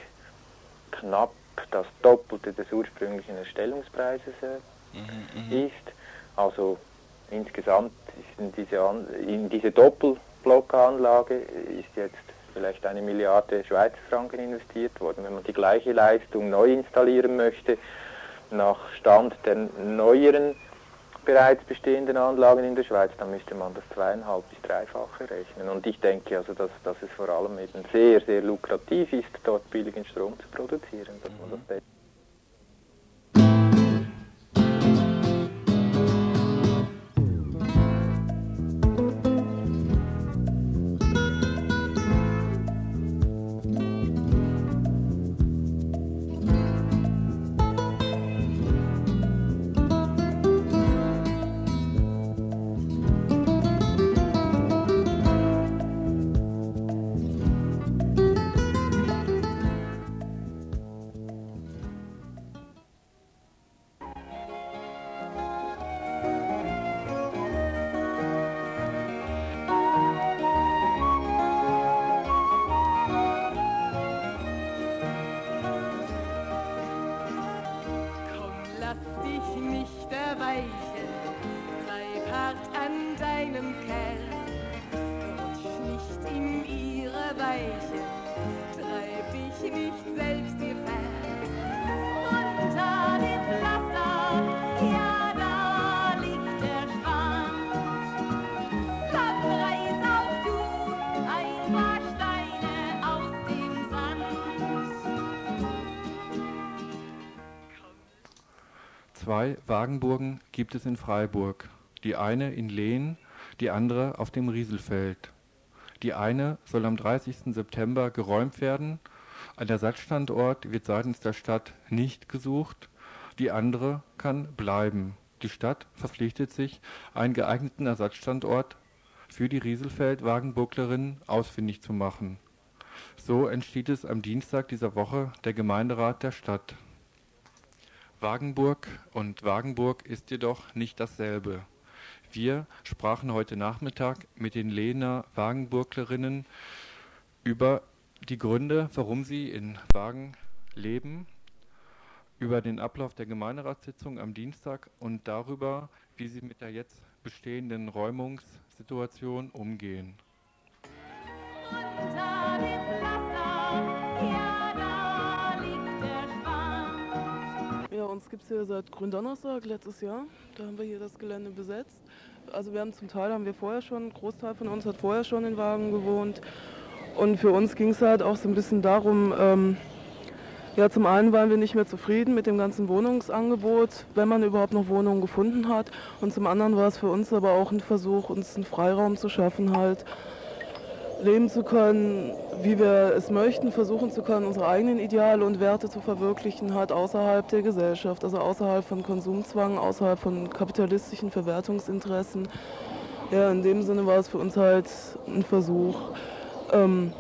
knapp das Doppelte des ursprünglichen Erstellungspreises äh, ist. Also insgesamt ist in diese, An in diese Doppelblockanlage ist jetzt vielleicht eine Milliarde Schweizer Franken investiert worden. Wenn man die gleiche Leistung neu installieren möchte, nach Stand der neueren bereits bestehenden Anlagen in der Schweiz, dann müsste man das zweieinhalb bis dreifache rechnen. Und ich denke also, dass, dass es vor allem eben sehr, sehr lukrativ ist, dort billigen Strom zu produzieren. Dass man das Zwei Wagenburgen gibt es in Freiburg. Die eine in Lehn, die andere auf dem Rieselfeld. Die eine soll am 30. September geräumt werden. Ein Ersatzstandort wird seitens der Stadt nicht gesucht. Die andere kann bleiben. Die Stadt verpflichtet sich, einen geeigneten Ersatzstandort für die Rieselfeld-Wagenburglerinnen ausfindig zu machen. So entschied es am Dienstag dieser Woche der Gemeinderat der Stadt. Wagenburg und Wagenburg ist jedoch nicht dasselbe. Wir sprachen heute Nachmittag mit den Lehner Wagenburglerinnen über die Gründe, warum sie in Wagen leben, über den Ablauf der Gemeinderatssitzung am Dienstag und darüber, wie sie mit der jetzt bestehenden Räumungssituation umgehen. Unter dem Pflaster, ja, gibt es hier seit Gründonnerstag letztes Jahr. Da haben wir hier das Gelände besetzt. Also wir haben zum Teil haben wir vorher schon, ein Großteil von uns hat vorher schon in Wagen gewohnt. Und für uns ging es halt auch so ein bisschen darum, ähm, ja, zum einen waren wir nicht mehr zufrieden mit dem ganzen Wohnungsangebot, wenn man überhaupt noch Wohnungen gefunden hat. Und zum anderen war es für uns aber auch ein Versuch, uns einen Freiraum zu schaffen, halt leben zu können, wie wir es möchten, versuchen zu können, unsere eigenen Ideale und Werte zu verwirklichen, halt außerhalb der Gesellschaft, also außerhalb von Konsumzwang, außerhalb von kapitalistischen Verwertungsinteressen. Ja, in dem Sinne war es für uns halt ein Versuch. Ähm,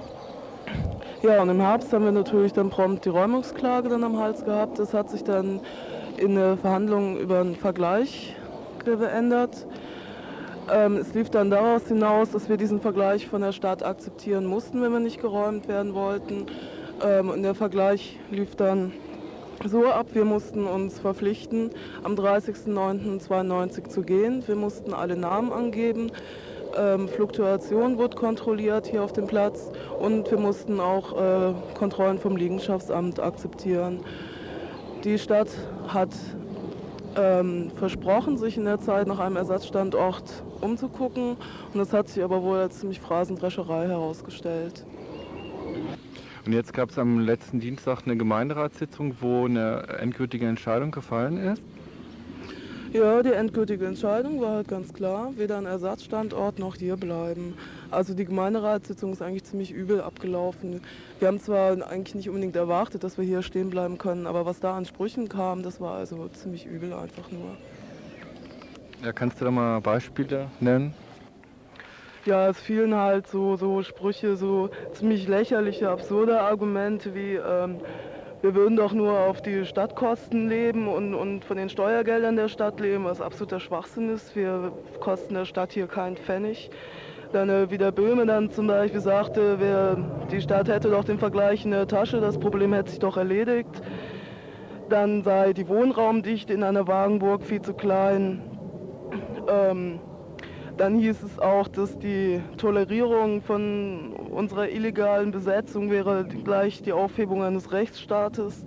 ja, und im Herbst haben wir natürlich dann prompt die Räumungsklage dann am Hals gehabt. Das hat sich dann in eine Verhandlung über einen Vergleich geändert. Ähm, es lief dann daraus hinaus, dass wir diesen Vergleich von der Stadt akzeptieren mussten, wenn wir nicht geräumt werden wollten. Ähm, und der Vergleich lief dann so ab, wir mussten uns verpflichten, am 30.09.92 zu gehen. Wir mussten alle Namen angeben. Ähm, Fluktuation wurde kontrolliert hier auf dem Platz und wir mussten auch äh, Kontrollen vom Liegenschaftsamt akzeptieren. Die Stadt hat ähm, versprochen, sich in der Zeit nach einem Ersatzstandort umzugucken und das hat sich aber wohl als ziemlich Phrasendrescherei herausgestellt. Und jetzt gab es am letzten Dienstag eine Gemeinderatssitzung, wo eine endgültige Entscheidung gefallen ist. Ja, die endgültige Entscheidung war halt ganz klar, weder ein Ersatzstandort noch hier bleiben. Also die Gemeinderatssitzung ist eigentlich ziemlich übel abgelaufen. Wir haben zwar eigentlich nicht unbedingt erwartet, dass wir hier stehen bleiben können, aber was da an Sprüchen kam, das war also ziemlich übel einfach nur. Ja, kannst du da mal Beispiele nennen? Ja, es fielen halt so, so Sprüche, so ziemlich lächerliche, absurde Argumente wie, ähm, wir würden doch nur auf die Stadtkosten leben und, und von den Steuergeldern der Stadt leben, was absoluter Schwachsinn ist. Wir kosten der Stadt hier keinen Pfennig. Dann, äh, wie der Böhme dann zum Beispiel sagte, wer, die Stadt hätte doch den Vergleich in der Tasche, das Problem hätte sich doch erledigt. Dann sei die Wohnraumdichte in einer Wagenburg viel zu klein. Ähm, dann hieß es auch, dass die Tolerierung von unserer illegalen Besetzung wäre gleich die Aufhebung eines Rechtsstaates.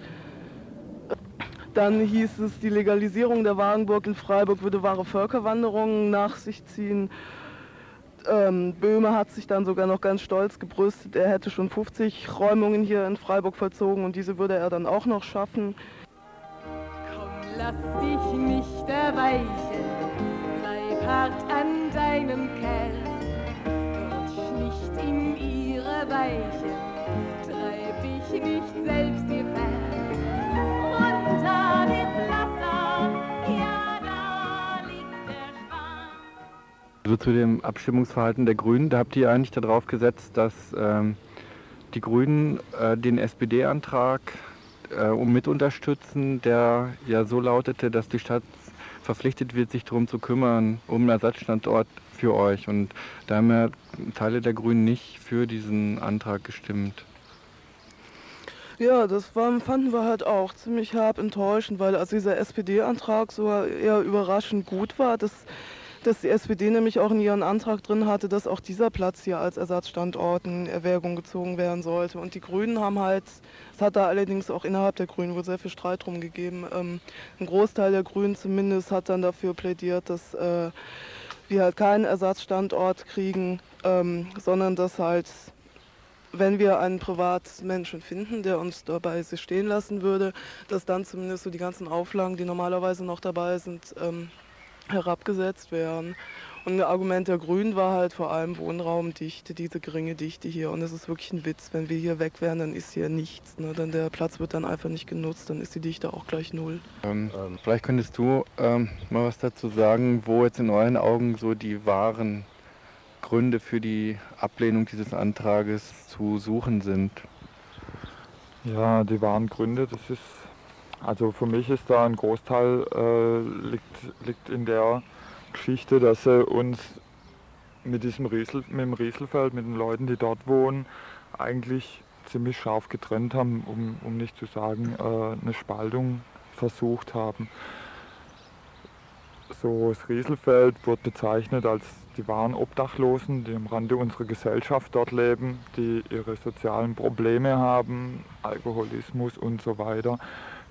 Dann hieß es, die Legalisierung der Wagenburg in Freiburg würde wahre Völkerwanderungen nach sich ziehen. Ähm, Böhme hat sich dann sogar noch ganz stolz gebrüstet, er hätte schon 50 Räumungen hier in Freiburg vollzogen und diese würde er dann auch noch schaffen. Lass dich nicht erweichen, bleib hart an deinem Kern. Rutsch nicht in ihre Weichen, treib dich nicht selbst dir fern. Runter mit Also zu dem Abstimmungsverhalten der Grünen, da habt ihr eigentlich darauf gesetzt, dass ähm, die Grünen äh, den SPD-Antrag äh, mit unterstützen, der ja so lautete, dass die Stadt verpflichtet wird, sich darum zu kümmern, um einen Ersatzstandort für euch. Und da haben ja Teile der Grünen nicht für diesen Antrag gestimmt. Ja, das war, fanden wir halt auch ziemlich herb enttäuschend, weil also dieser SPD-Antrag sogar eher überraschend gut war, dass, dass die SPD nämlich auch in ihren Antrag drin hatte, dass auch dieser Platz hier als Ersatzstandort in Erwägung gezogen werden sollte. Und die Grünen haben halt, es hat da allerdings auch innerhalb der Grünen wohl sehr viel Streit drum gegeben. Ähm, ein Großteil der Grünen zumindest hat dann dafür plädiert, dass äh, wir halt keinen Ersatzstandort kriegen, ähm, sondern dass halt wenn wir einen Privatmenschen finden, der uns dabei sich stehen lassen würde, dass dann zumindest so die ganzen Auflagen, die normalerweise noch dabei sind, ähm, herabgesetzt werden. Und ein Argument der Grünen war halt vor allem Wohnraumdichte, diese geringe Dichte hier. Und es ist wirklich ein Witz, wenn wir hier weg wären, dann ist hier nichts. Ne? Dann der Platz wird dann einfach nicht genutzt, dann ist die Dichte auch gleich null. Ähm, vielleicht könntest du ähm, mal was dazu sagen, wo jetzt in euren Augen so die wahren Gründe für die Ablehnung dieses Antrages zu suchen sind. Ja, die wahren Gründe, das ist, also für mich ist da ein Großteil äh, liegt, liegt in der Geschichte, dass sie uns mit diesem Riesel, mit dem Rieselfeld, mit den Leuten, die dort wohnen, eigentlich ziemlich scharf getrennt haben, um, um nicht zu sagen, äh, eine Spaltung versucht haben. So, das Rieselfeld wird bezeichnet als die wahren Obdachlosen, die am Rande unserer Gesellschaft dort leben, die ihre sozialen Probleme haben, Alkoholismus und so weiter.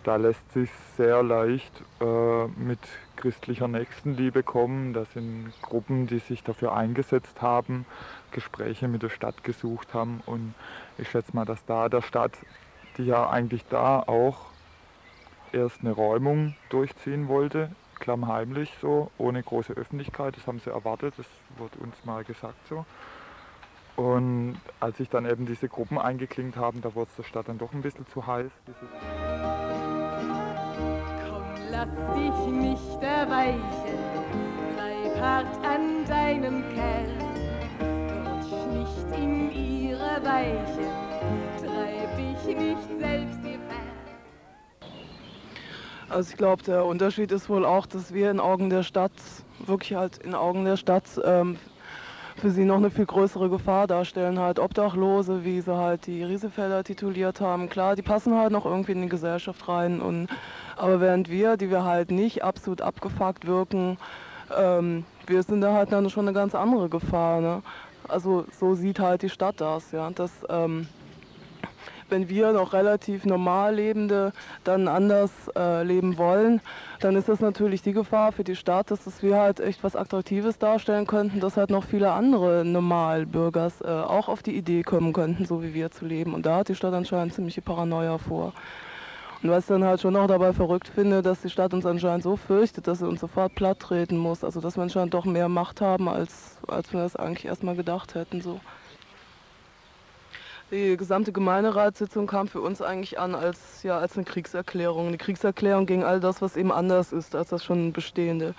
Da lässt sich sehr leicht äh, mit christlicher Nächstenliebe kommen. Das sind Gruppen, die sich dafür eingesetzt haben, Gespräche mit der Stadt gesucht haben. Und ich schätze mal, dass da der Stadt, die ja eigentlich da auch erst eine Räumung durchziehen wollte, klammheimlich so, ohne große Öffentlichkeit. Das haben sie erwartet, das wurde uns mal gesagt so. Und als sich dann eben diese Gruppen eingeklinkt haben, da wurde es der Stadt dann doch ein bisschen zu heiß. Lass dich nicht erweichen, bleib hart an deinem Kern. Rutsch nicht in ihre Weichen, treib dich nicht selbst dir fern. Also ich glaube, der Unterschied ist wohl auch, dass wir in Augen der Stadt, wirklich halt in Augen der Stadt, ähm, für sie noch eine viel größere Gefahr darstellen. Halt Obdachlose, wie sie halt die Riesefelder tituliert haben. Klar, die passen halt noch irgendwie in die Gesellschaft rein. Und, aber während wir, die wir halt nicht absolut abgefuckt wirken, ähm, wir sind da halt dann schon eine ganz andere Gefahr. Ne? Also so sieht halt die Stadt das. Ja? Dass, ähm, wenn wir noch relativ normal Lebende dann anders äh, leben wollen, dann ist das natürlich die Gefahr für die Stadt, dass das wir halt echt was Attraktives darstellen könnten, dass halt noch viele andere Normalbürgers äh, auch auf die Idee kommen könnten, so wie wir zu leben. Und da hat die Stadt anscheinend ziemliche Paranoia vor. Und was ich dann halt schon noch dabei verrückt finde, dass die Stadt uns anscheinend so fürchtet, dass sie uns sofort platt treten muss. Also dass wir anscheinend doch mehr Macht haben, als, als wir das eigentlich erstmal gedacht hätten. So. Die gesamte Gemeinderatssitzung kam für uns eigentlich an als, ja, als eine Kriegserklärung. Eine Kriegserklärung gegen all das, was eben anders ist als das schon Bestehende.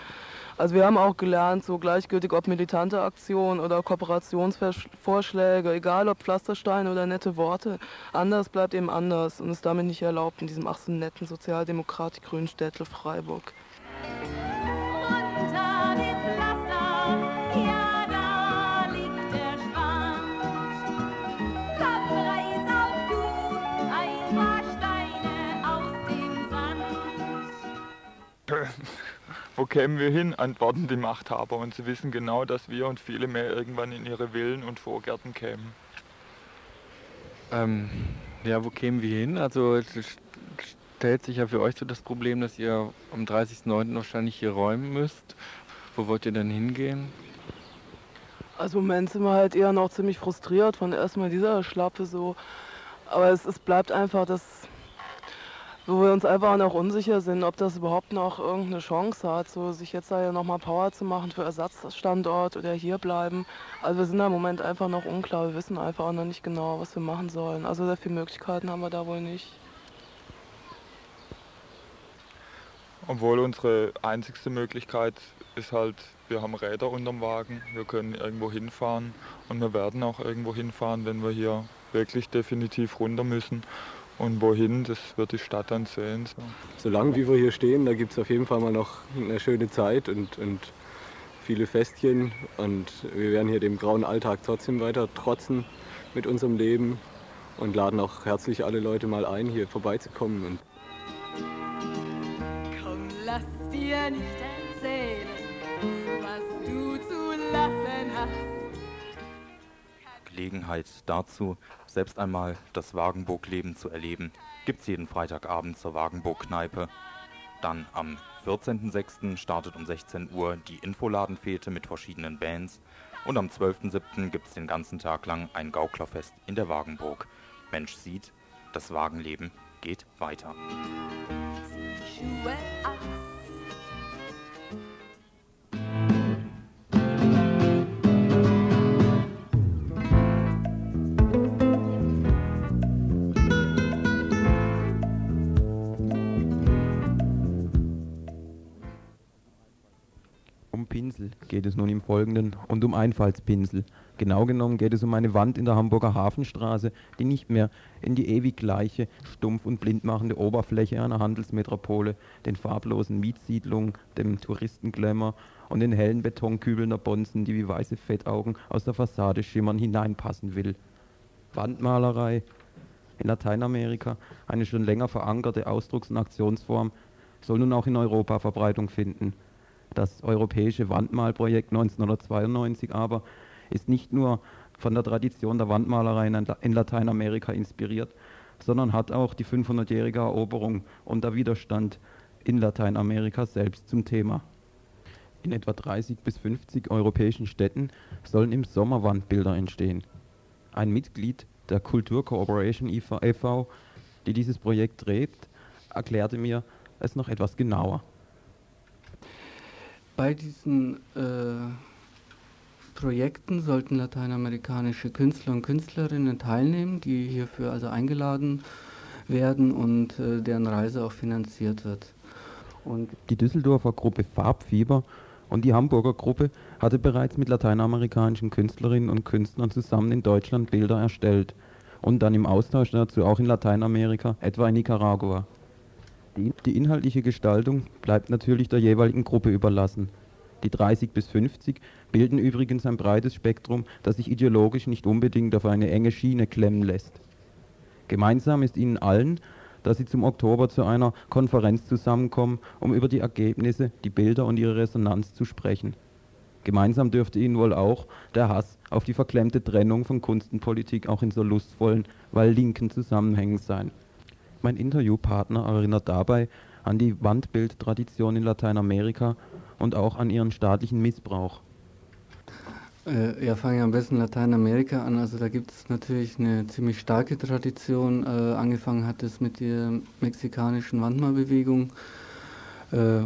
Also wir haben auch gelernt, so gleichgültig ob militante Aktionen oder Kooperationsvorschläge, egal ob Pflastersteine oder nette Worte, anders bleibt eben anders und ist damit nicht erlaubt in diesem ach so netten sozialdemokratik-grünen Städtel Freiburg. Wo kämen wir hin? antworten die Machthaber und sie wissen genau, dass wir und viele mehr irgendwann in ihre Villen und Vorgärten kämen. Ähm, ja, wo kämen wir hin? Also es stellt sich ja für euch so das Problem, dass ihr am 30.09. wahrscheinlich hier räumen müsst. Wo wollt ihr denn hingehen? Also im Moment sind wir halt eher noch ziemlich frustriert von erstmal dieser Schlappe so. Aber es, es bleibt einfach das, wo wir uns einfach noch unsicher sind, ob das überhaupt noch irgendeine Chance hat, so sich jetzt da ja nochmal Power zu machen für Ersatzstandort oder hier bleiben. Also wir sind da im Moment einfach noch unklar, wir wissen einfach auch noch nicht genau, was wir machen sollen. Also sehr viele Möglichkeiten haben wir da wohl nicht. Obwohl unsere einzigste Möglichkeit ist halt, wir haben Räder unterm Wagen, wir können irgendwo hinfahren und wir werden auch irgendwo hinfahren, wenn wir hier wirklich definitiv runter müssen. Und wohin, das wird die Stadt dann sehen. So. Solange wie wir hier stehen, da gibt es auf jeden Fall mal noch eine schöne Zeit und, und viele Festchen. Und wir werden hier dem grauen Alltag trotzdem weiter trotzen mit unserem Leben und laden auch herzlich alle Leute mal ein, hier vorbeizukommen. Und Komm, lass dir nicht erzählen, was du zu lassen hast. Gelegenheit dazu, selbst einmal das Wagenburg-Leben zu erleben, gibt's jeden Freitagabend zur Wagenburg-Kneipe. Dann am 14.06. startet um 16 Uhr die Infoladenfete mit verschiedenen Bands. Und am 12.07. gibt's den ganzen Tag lang ein Gauklerfest in der Wagenburg. Mensch sieht, das Wagenleben geht weiter. Aus. Pinsel geht es nun im Folgenden und um Einfallspinsel. Genau genommen geht es um eine Wand in der Hamburger Hafenstraße, die nicht mehr in die ewig gleiche, stumpf und blind machende Oberfläche einer Handelsmetropole, den farblosen Mietssiedlungen, dem Touristenglamour und den hellen Betonkübeln der Bonzen, die wie weiße Fettaugen aus der Fassade schimmern, hineinpassen will. Wandmalerei in Lateinamerika, eine schon länger verankerte Ausdrucks- und Aktionsform, soll nun auch in Europa Verbreitung finden. Das europäische Wandmalprojekt 1992 aber ist nicht nur von der Tradition der Wandmalerei in La- in Lateinamerika inspiriert, sondern hat auch die 500-jährige Eroberung und der Widerstand in Lateinamerika selbst zum Thema. In etwa 30 bis 50 europäischen Städten sollen im Sommer Wandbilder entstehen. Ein Mitglied der Kultur Cooperation e.V., die dieses Projekt trägt, erklärte mir es noch etwas genauer. Bei diesen äh, Projekten sollten lateinamerikanische Künstler und Künstlerinnen teilnehmen, die hierfür also eingeladen werden und äh, deren Reise auch finanziert wird. Und Die Düsseldorfer Gruppe Farbfieber und die Hamburger Gruppe hatte bereits mit lateinamerikanischen Künstlerinnen und Künstlern zusammen in Deutschland Bilder erstellt und dann im Austausch dazu auch in Lateinamerika, etwa in Nicaragua. Die, inhaltliche Gestaltung bleibt natürlich der jeweiligen Gruppe überlassen. Die 30 bis 50 bilden übrigens ein breites Spektrum, das sich ideologisch nicht unbedingt auf eine enge Schiene klemmen lässt. Gemeinsam ist ihnen allen, dass sie zum Oktober zu einer Konferenz zusammenkommen, um über die Ergebnisse, die Bilder und ihre Resonanz zu sprechen. Gemeinsam dürfte ihnen wohl auch der Hass auf die verklemmte Trennung von Kunst und Politik auch in so lustvollen, weil linken Zusammenhängen sein. Mein Interviewpartner erinnert dabei an die Wandbildtradition in Lateinamerika und auch an ihren staatlichen Missbrauch. Äh, ja, fangen wir am besten Lateinamerika an. Also da gibt es natürlich eine ziemlich starke Tradition. Äh, angefangen hat es mit der mexikanischen Wandmalbewegung, äh,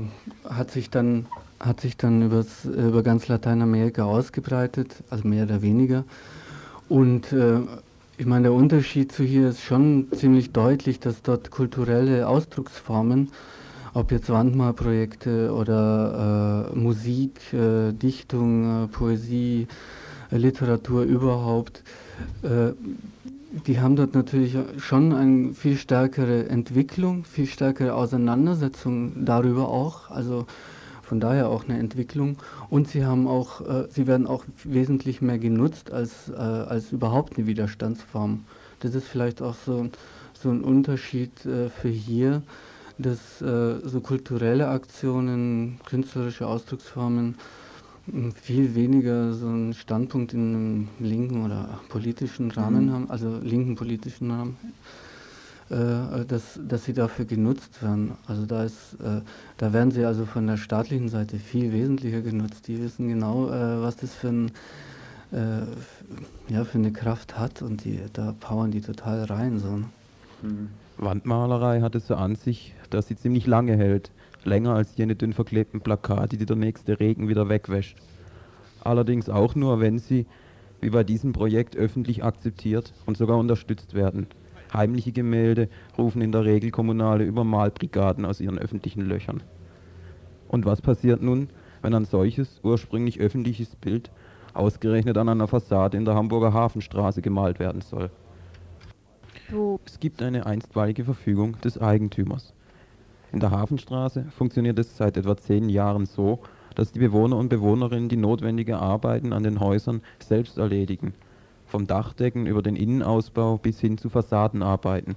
hat sich dann hat sich dann übers, über ganz Lateinamerika ausgebreitet, also mehr oder weniger. Und äh, ich meine, der Unterschied zu hier ist schon ziemlich deutlich, dass dort kulturelle Ausdrucksformen ob jetzt Wandmalprojekte oder äh, Musik, äh, Dichtung, äh, Poesie, äh, Literatur überhaupt, äh, die haben dort natürlich schon eine viel stärkere Entwicklung, viel stärkere Auseinandersetzung darüber auch. Also von daher auch eine Entwicklung. Und sie haben auch, äh, sie werden auch wesentlich mehr genutzt als, äh, als überhaupt eine Widerstandsform. Das ist vielleicht auch so, so ein Unterschied äh, für hier, dass äh, so kulturelle Aktionen, künstlerische Ausdrucksformen mh, viel weniger so einen Standpunkt in einem linken oder politischen Rahmen Mhm. haben, also linken politischen Rahmen, dass, dass sie dafür genutzt werden. Also da ist, äh, da werden sie also von der staatlichen Seite viel wesentlicher genutzt. Die wissen genau, äh, was das für, ein, äh, ja, für eine Kraft hat und die, da powern die total rein. So. ne? Wandmalerei hat es so an sich, dass sie ziemlich lange hält. Länger als jene dünn verklebten Plakate, die der nächste Regen wieder wegwäscht. Allerdings auch nur, wenn sie, wie bei diesem Projekt, öffentlich akzeptiert und sogar unterstützt werden. Heimliche Gemälde rufen in der Regel kommunale Übermalbrigaden aus ihren öffentlichen Löchern. Und was passiert nun, wenn ein solches ursprünglich öffentliches Bild ausgerechnet an einer Fassade in der Hamburger Hafenstraße gemalt werden soll? Es gibt eine einstweilige Verfügung des Eigentümers. In der Hafenstraße funktioniert es seit etwa zehn Jahren so, dass die Bewohner und Bewohnerinnen die notwendigen Arbeiten an den Häusern selbst erledigen. Vom Dachdecken über den Innenausbau bis hin zu Fassadenarbeiten.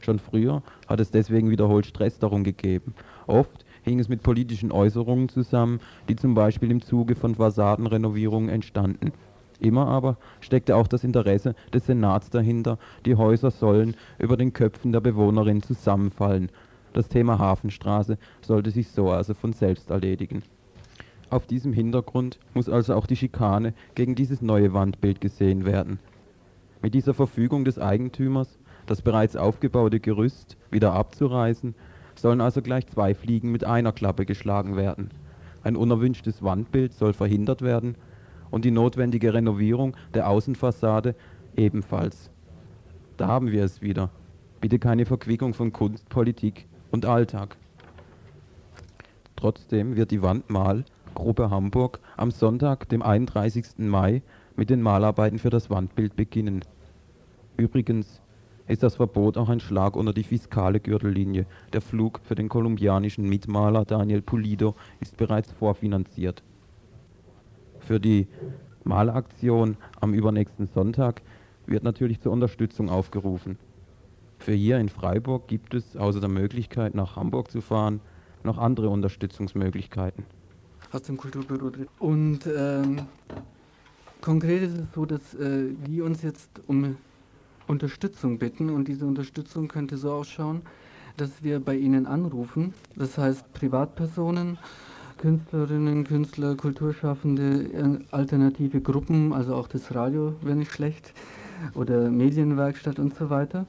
Schon früher hat es deswegen wiederholt Stress darum gegeben. Oft hing es mit politischen Äußerungen zusammen, die zum Beispiel im Zuge von Fassadenrenovierungen entstanden. Immer aber steckte auch das Interesse des Senats dahinter, die Häuser sollen über den Köpfen der Bewohnerin zusammenfallen. Das Thema Hafenstraße sollte sich so also von selbst erledigen. Auf diesem Hintergrund muss also auch die Schikane gegen dieses neue Wandbild gesehen werden. Mit dieser Verfügung des Eigentümers, das bereits aufgebaute Gerüst wieder abzureißen, sollen also gleich zwei Fliegen mit einer Klappe geschlagen werden. Ein unerwünschtes Wandbild soll verhindert werden und die notwendige Renovierung der Außenfassade ebenfalls. Da haben wir es wieder. Bitte keine Verquickung von Kunst, Politik und Alltag. Trotzdem wird die Wandmal Gruppe Hamburg am Sonntag, dem 31. Mai, mit den Malarbeiten für das Wandbild beginnen. Übrigens ist das Verbot auch ein Schlag unter die fiskale Gürtellinie. Der Flug für den kolumbianischen Mitmaler Daniel Pulido ist bereits vorfinanziert. Für die Malaktion am übernächsten Sonntag wird natürlich zur Unterstützung aufgerufen. Für hier in Freiburg gibt es außer der Möglichkeit, nach Hamburg zu fahren, noch andere Unterstützungsmöglichkeiten. Aus dem Kulturbüro drin. Und ähm, konkret ist es so, dass äh, die uns jetzt um Unterstützung bitten und diese Unterstützung könnte so ausschauen, dass wir bei ihnen anrufen. Das heißt Privatpersonen, Künstlerinnen, Künstler, Kulturschaffende, äh, alternative Gruppen, also auch das Radio wäre nicht schlecht, oder Medienwerkstatt und so weiter.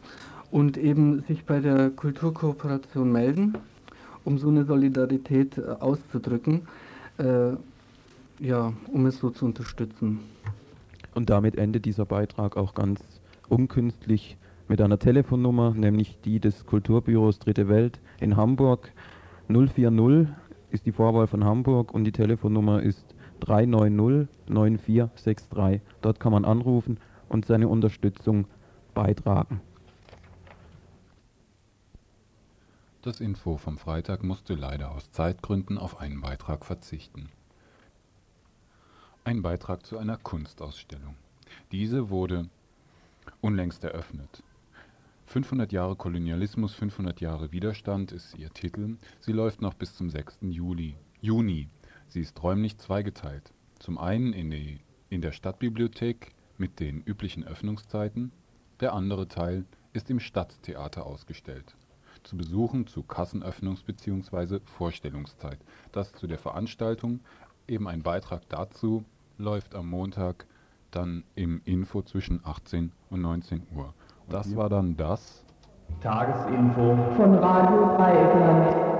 Und eben sich bei der Kulturkooperation melden, um so eine Solidarität äh, auszudrücken, äh, ja, um es so zu unterstützen. Und damit endet dieser Beitrag auch ganz unkünstlich mit einer Telefonnummer, nämlich die des Kulturbüros Dritte Welt in Hamburg. 040 ist die Vorwahl von Hamburg und die Telefonnummer ist 390 9463. Dort kann man anrufen und seine Unterstützung beitragen. Das Info vom Freitag musste leider aus Zeitgründen auf einen Beitrag verzichten. Ein Beitrag zu einer Kunstausstellung. Diese wurde unlängst eröffnet. 500 Jahre Kolonialismus, 500 Jahre Widerstand ist ihr Titel. Sie läuft noch bis zum 6. Juli, Juni. Sie ist räumlich zweigeteilt. Zum einen in, die, in der Stadtbibliothek mit den üblichen Öffnungszeiten. Der andere Teil ist im Stadttheater ausgestellt. Zu besuchen zu Kassenöffnungs- bzw. Vorstellungszeit. Das zu der Veranstaltung. Eben ein Beitrag dazu läuft am Montag dann im Info zwischen 18 und 19 Uhr. Das war dann das Tagesinfo von Radio Dreieckland.